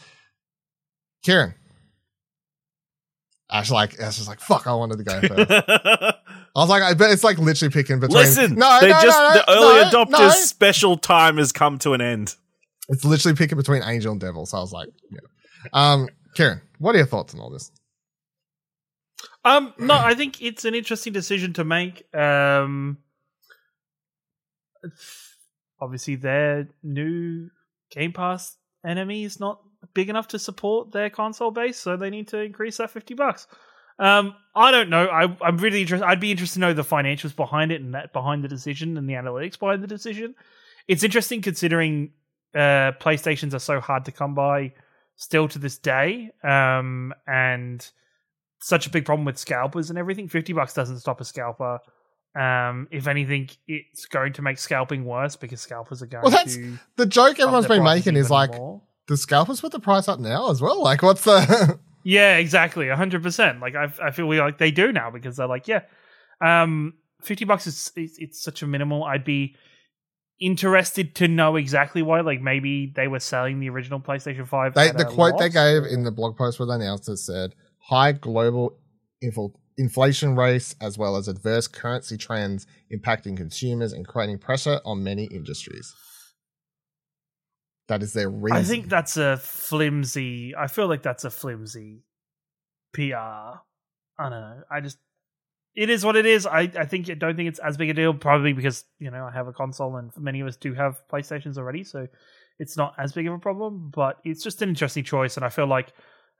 Ciaran, Ash like Ash was like, "Fuck, I wanted to go first." I was like, I bet it's like literally picking between. Listen, no, they no, just no, the early adopters' special time has come to an end. It's literally picking between Angel and Devil. So I was like, yeah. Um, Ciaran, what are your thoughts on all this? Um, no, I think it's an interesting decision to make. Um, obviously, their new Game Pass enemy is not big enough to support their console base, so they need to increase that fifty bucks. Um, I don't know. I, I'm really interested. I'd be interested to know the financials behind it and that behind the decision and the analytics behind the decision. It's interesting considering uh, PlayStations are so hard to come by still to this day, um, and such a big problem with scalpers and everything. Fifty bucks doesn't stop a scalper. Um, if anything, it's going to make scalping worse because scalpers are going to Well, that's- to. The joke everyone's been making is like, more. the scalpers put the price up now as well. Like, what's the? Yeah, exactly, hundred percent. Like I, I feel we like they do now because they're like, yeah, um, fifty bucks is it's, it's such a minimal. I'd be interested to know exactly why. Like maybe they were selling the original PlayStation Five. they the quote they gave in the blog post where they announced it said high global infl- inflation rates as well as adverse currency trends impacting consumers and creating pressure on many industries. That is their reason. I think that's a flimsy. I feel like that's a flimsy PR. I don't know. I just it is what it is. I I think I don't think it's as big a deal. Probably because you know I have a console and many of us do have PlayStations already, so it's not as big of a problem. But it's just an interesting choice, and I feel like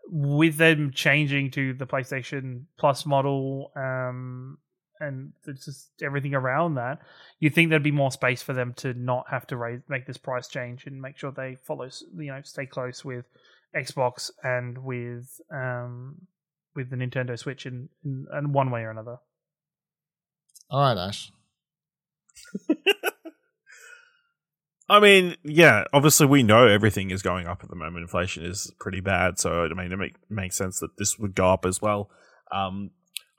with them changing to the PlayStation Plus model, um, and just everything around that, you think there'd be more space for them to not have to raise make this price change and make sure they follow, you know, stay close with Xbox and with um with the Nintendo Switch in, in, in one way or another. All right, Ash. I mean, yeah, obviously we know everything is going up at the moment. Inflation is pretty bad, so I mean, it make, makes sense that this would go up as well. Um,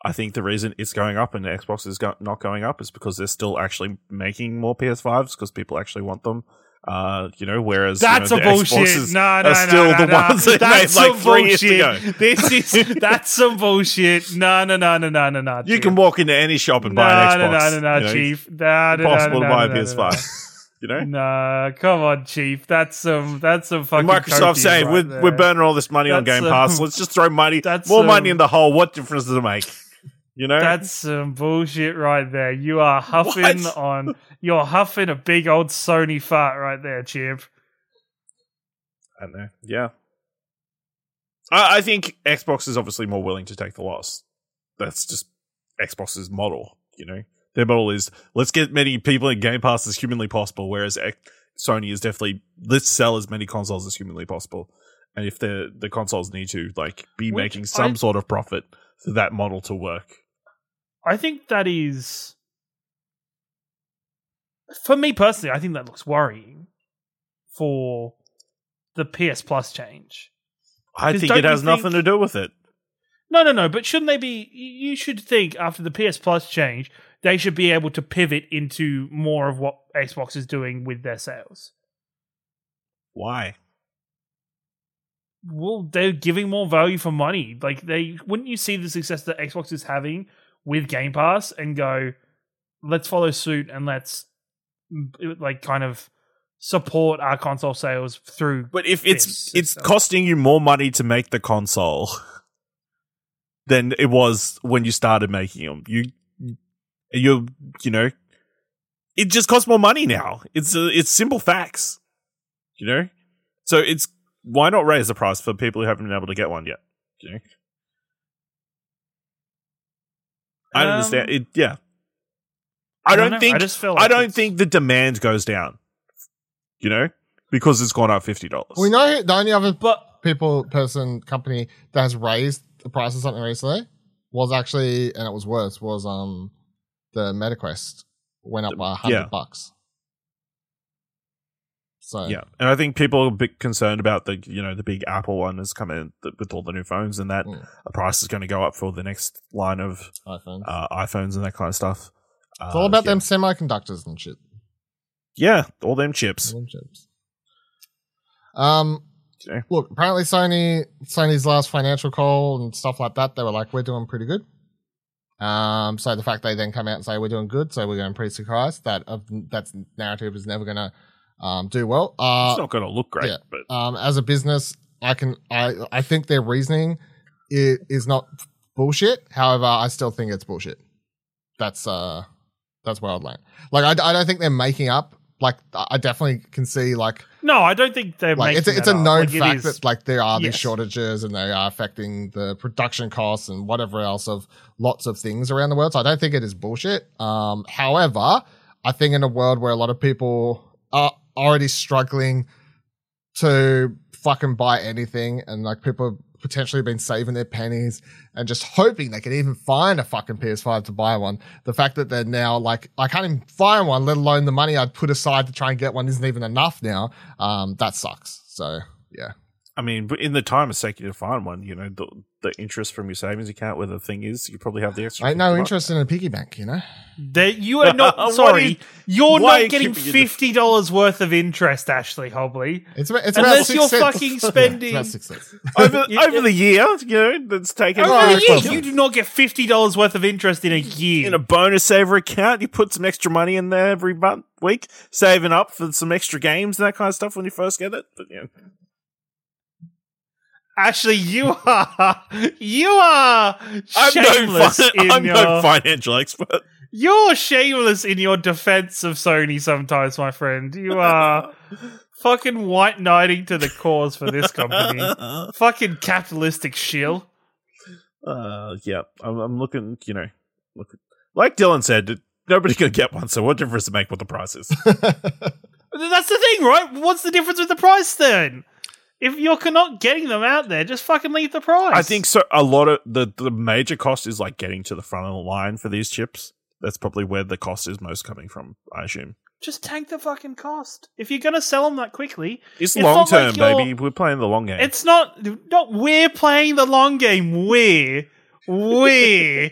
I think the reason it's going up and the Xbox is go- not going up is because they're still actually making more PS5s because people actually want them. Uh, you know, whereas that's you know, a bullshit. No, no, are still no, no, the no. ones that that's made like some three years ago. bullshit. This is that's some bullshit. No, no, no, no, no, no, no. You Chief. can walk into any shop and no, buy an Xbox. no, no, no, you know, Chief. No, no, no, Impossible no, to buy no, a no, PS5. You know, Nah, come on, Chief. That's some. That's some fucking. Microsoft saying right we're, there. we're burning all this money on That's, Game Pass. um, Let's just throw money, that's, more money in the hole. What difference does it make? You know, That's some bullshit right there. You are huffing What? on. You're huffing a big old Sony fart right there, Chip. I don't know. Yeah. I, I think Xbox is obviously more willing to take the loss. That's just Xbox's model, you know? Their model is let's get many people in Game Pass as humanly possible, whereas Sony is definitely let's sell as many consoles as humanly possible. And if the the consoles need to like be Which making some I- sort of profit for that model to work. I think that is. For me personally, I think that looks worrying for the PS Plus change. I think it has nothing think- to do with it. No, no, no. But shouldn't they be? You should think after the PS Plus change, they should be able to pivot into more of what Xbox is doing with their sales. Why? Well, they're giving more value for money. Like they wouldn't you see the success that Xbox is having with Game Pass and go, let's follow suit and let's mm, like kind of support our console sales through. But if it's it's costing you more money to make the console than it was when you started making them, you you you know, it just costs more money now. It's uh, it's simple facts, you know. So it's why not raise the price for people who haven't been able to get one yet? You know, I Um, understand it. Yeah, I I don't know. think I just feel I don't think the demand goes down. You know, because it's gone up fifty dollars. We know the only other But people, person, company that has raised the price of something recently was actually, and it was worse, was um the MetaQuest went up by a hundred Yeah. bucks. So Yeah, and I think people are a bit concerned about the you know the big Apple one is coming with all the new phones, and that Mm. the price is going to go up for the next line of iPhones. uh, iPhones and that kind of stuff. it's all about yeah. them semiconductors and shit. Yeah, all them chips. Them chips. Um, Look, apparently Sony, Sony's last financial call and stuff like that, they were like, "We're doing pretty good." Um, so the fact they then come out and say we're doing good, so we're going pretty surprised that of that narrative is never going to um, do well. Uh, it's not going to look great, yeah. but um, as a business, I can I I think their reasoning is, is not bullshit. However, I still think it's bullshit. That's uh that's where I'd land. Like I, I don't think they're making up. Like I definitely can see like no, I don't think they're like it's a, it's a known Like, fact is- that like there are Yes. these shortages and they are affecting the production costs and whatever else of lots of things around the world. So I don't think it is bullshit. Um, however, I think in a world where a lot of people are already struggling to fucking buy anything and like people potentially been saving their pennies and just hoping they could even find a fucking PS5 to buy one. The fact that they're now like, I can't even find one, let alone the money I'd put aside to try and get one isn't even enough now. Um, that sucks. So yeah. I mean, but in the time it's taking to find one, you know, the, the interest from your savings account, where the thing is, you probably have the extra. Ain't no interest in a piggy bank, you know. That you are not sorry. are you- you're why not getting keeping it the- fifty dollars worth of interest, Ashley Hobley. It's about, it's Unless about you're cents. fucking Yeah, spending- it's about six cents. over, You- over the year, you know, that's taken Over Right, a year, you do not get fifty dollars worth of interest in a year. in a bonus saver account. You put some extra money in there every month, week, saving up for some extra games and that kind of stuff when you first get it. But yeah, Ashley, you are you are I'm, no, shameless fin- in I'm your no financial expert. you're shameless in your defense of Sony. Sometimes, my friend, you are fucking white knighting to the cause for this company. fucking capitalistic shill. Uh, yeah, I'm, I'm looking. You know, look, like Dylan said, nobody's gonna get one. So what difference does it make what the price is? That's the thing, right? What's the difference with the price then? If you're not getting them out there, just fucking leave the price. I think so. A lot of the the major cost is like getting to the front of the line for these chips. That's probably where the cost is most coming from. I assume just tank the fucking cost. If you're gonna sell them that quickly, it's It's long term, you're- baby. We're playing the long game. it's not. Not we're playing the long game. We're we.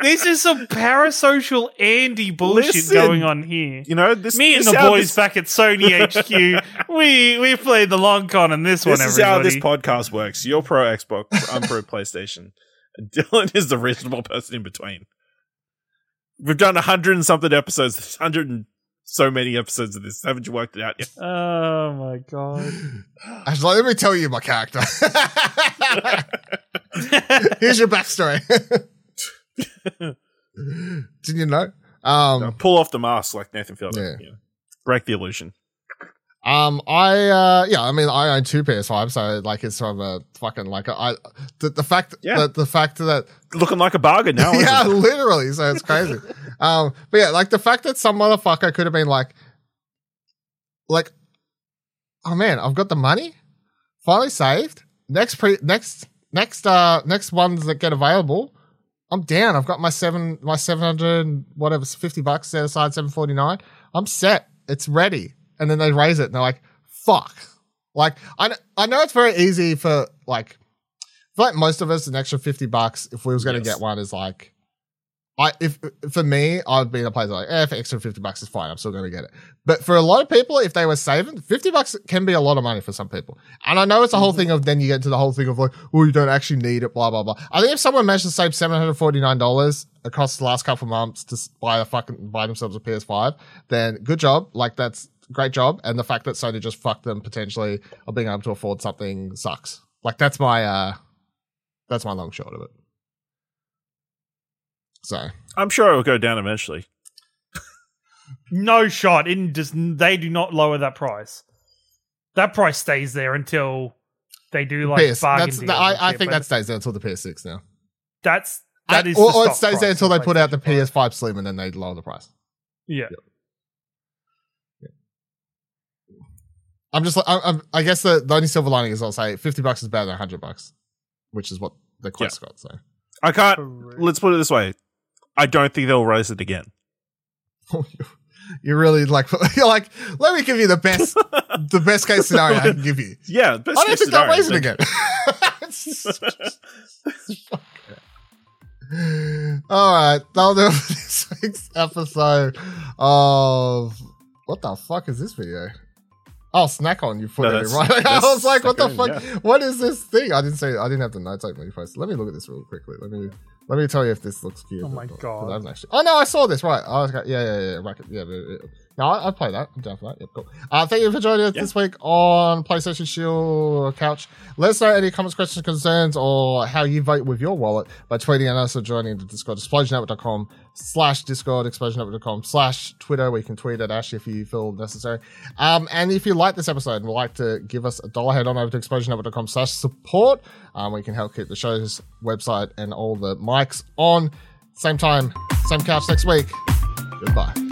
this is some parasocial Andy bullshit Listen. going on here. you know, this Me and this the boys this- back at Sony HQ, we we played the long con on this, This one. This is how this podcast works. You're pro Xbox, I'm pro PlayStation. Dylan is the reasonable person in between. We've done a hundred and something episodes, hundred and so many episodes of this. Haven't you worked it out yet? oh my god! Actually, let me tell you my character. Here's your backstory. Did you know? Um, Pull off the mask like Nathan Fielder. Yeah. you know. Break the illusion. Um, I uh, yeah, I mean, I own two PS5, so like it's sort of a fucking like I the, the fact Yeah. that the fact that Looking like a bargain now. yeah, literally, so it's crazy. Um, but yeah, like the fact that some motherfucker could have been like, like, oh man, I've got the money, finally saved. Next pre next next uh next ones that get available. I'm down. I've got my seven my seven hundred whatever fifty bucks set aside seven forty nine. I'm set. It's ready. And then they raise it and they're like, fuck. Like I I know it's very easy for like like most of us an extra fifty bucks if we was gonna Yes. get one is like I if for me I'd be in a place like eh, for extra fifty bucks is fine. I'm still gonna get it. But for a lot of people, if they were saving, fifty bucks can be a lot of money for some people. And I know it's a whole thing of then you get into the whole thing of like, oh, you don't actually need it, blah blah blah. I think if someone managed to save seven hundred forty nine dollars across the last couple of months to buy a fucking buy themselves a PS5, then good job. Like that's great job. And the fact that Sony just fucked them potentially of being able to afford something sucks. Like that's my uh that's my long short of it. So I'm sure it will go down eventually. No shot. In just they do not lower that price. That price stays there until they do like PS, bargain that's, deals. I, I think that stays there until the PS6 now. that's that Uh, is or, the or it stays there until they put out the PlayStation 5. PS5 Slim and then they lower the price. Yeah. I'm just like, I'm, I'm, guess the, the only silver lining is I'll say 50 bucks is better than 100 bucks, which is what the Quest got. So I can't. Let's put it this way. I don't think they'll raise it again. you're really like, you're like, let me give you the best, the best case scenario I can give you. Yeah, best I don't case think they'll raise it again. All right, that'll do it for this week's episode of what the fuck is this video? Oh, snack on you put No, it in right. I was like, what the Snack fuck? On, What is this thing? I didn't say. I didn't have the notes open when you posted. Let me look at this real quickly. Let me let me tell you if this looks cute. Oh my or not, 'cause God. I haven't actually. Oh no, I saw this. Right. I was. Yeah, yeah, yeah. Right, yeah, yeah, yeah. No, I, I'd play that. I'm down for that. Yep, cool. Uh, thank you for joining us Yeah. this week on PlayStation Shill Couch. Let us know any comments, questions, concerns, or how you vote with your wallet by tweeting at us or joining the Discord, explosionnetwork.com slash Discord, explosionnetwork.com slash Twitter, you can tweet at Ash if you feel necessary. Um, and if you like this episode and would like to give us a dollar, head on over to explosionnetwork.com slash support. Um, we can help keep the show's website and all the mics on. Same time, same couch next week. Goodbye.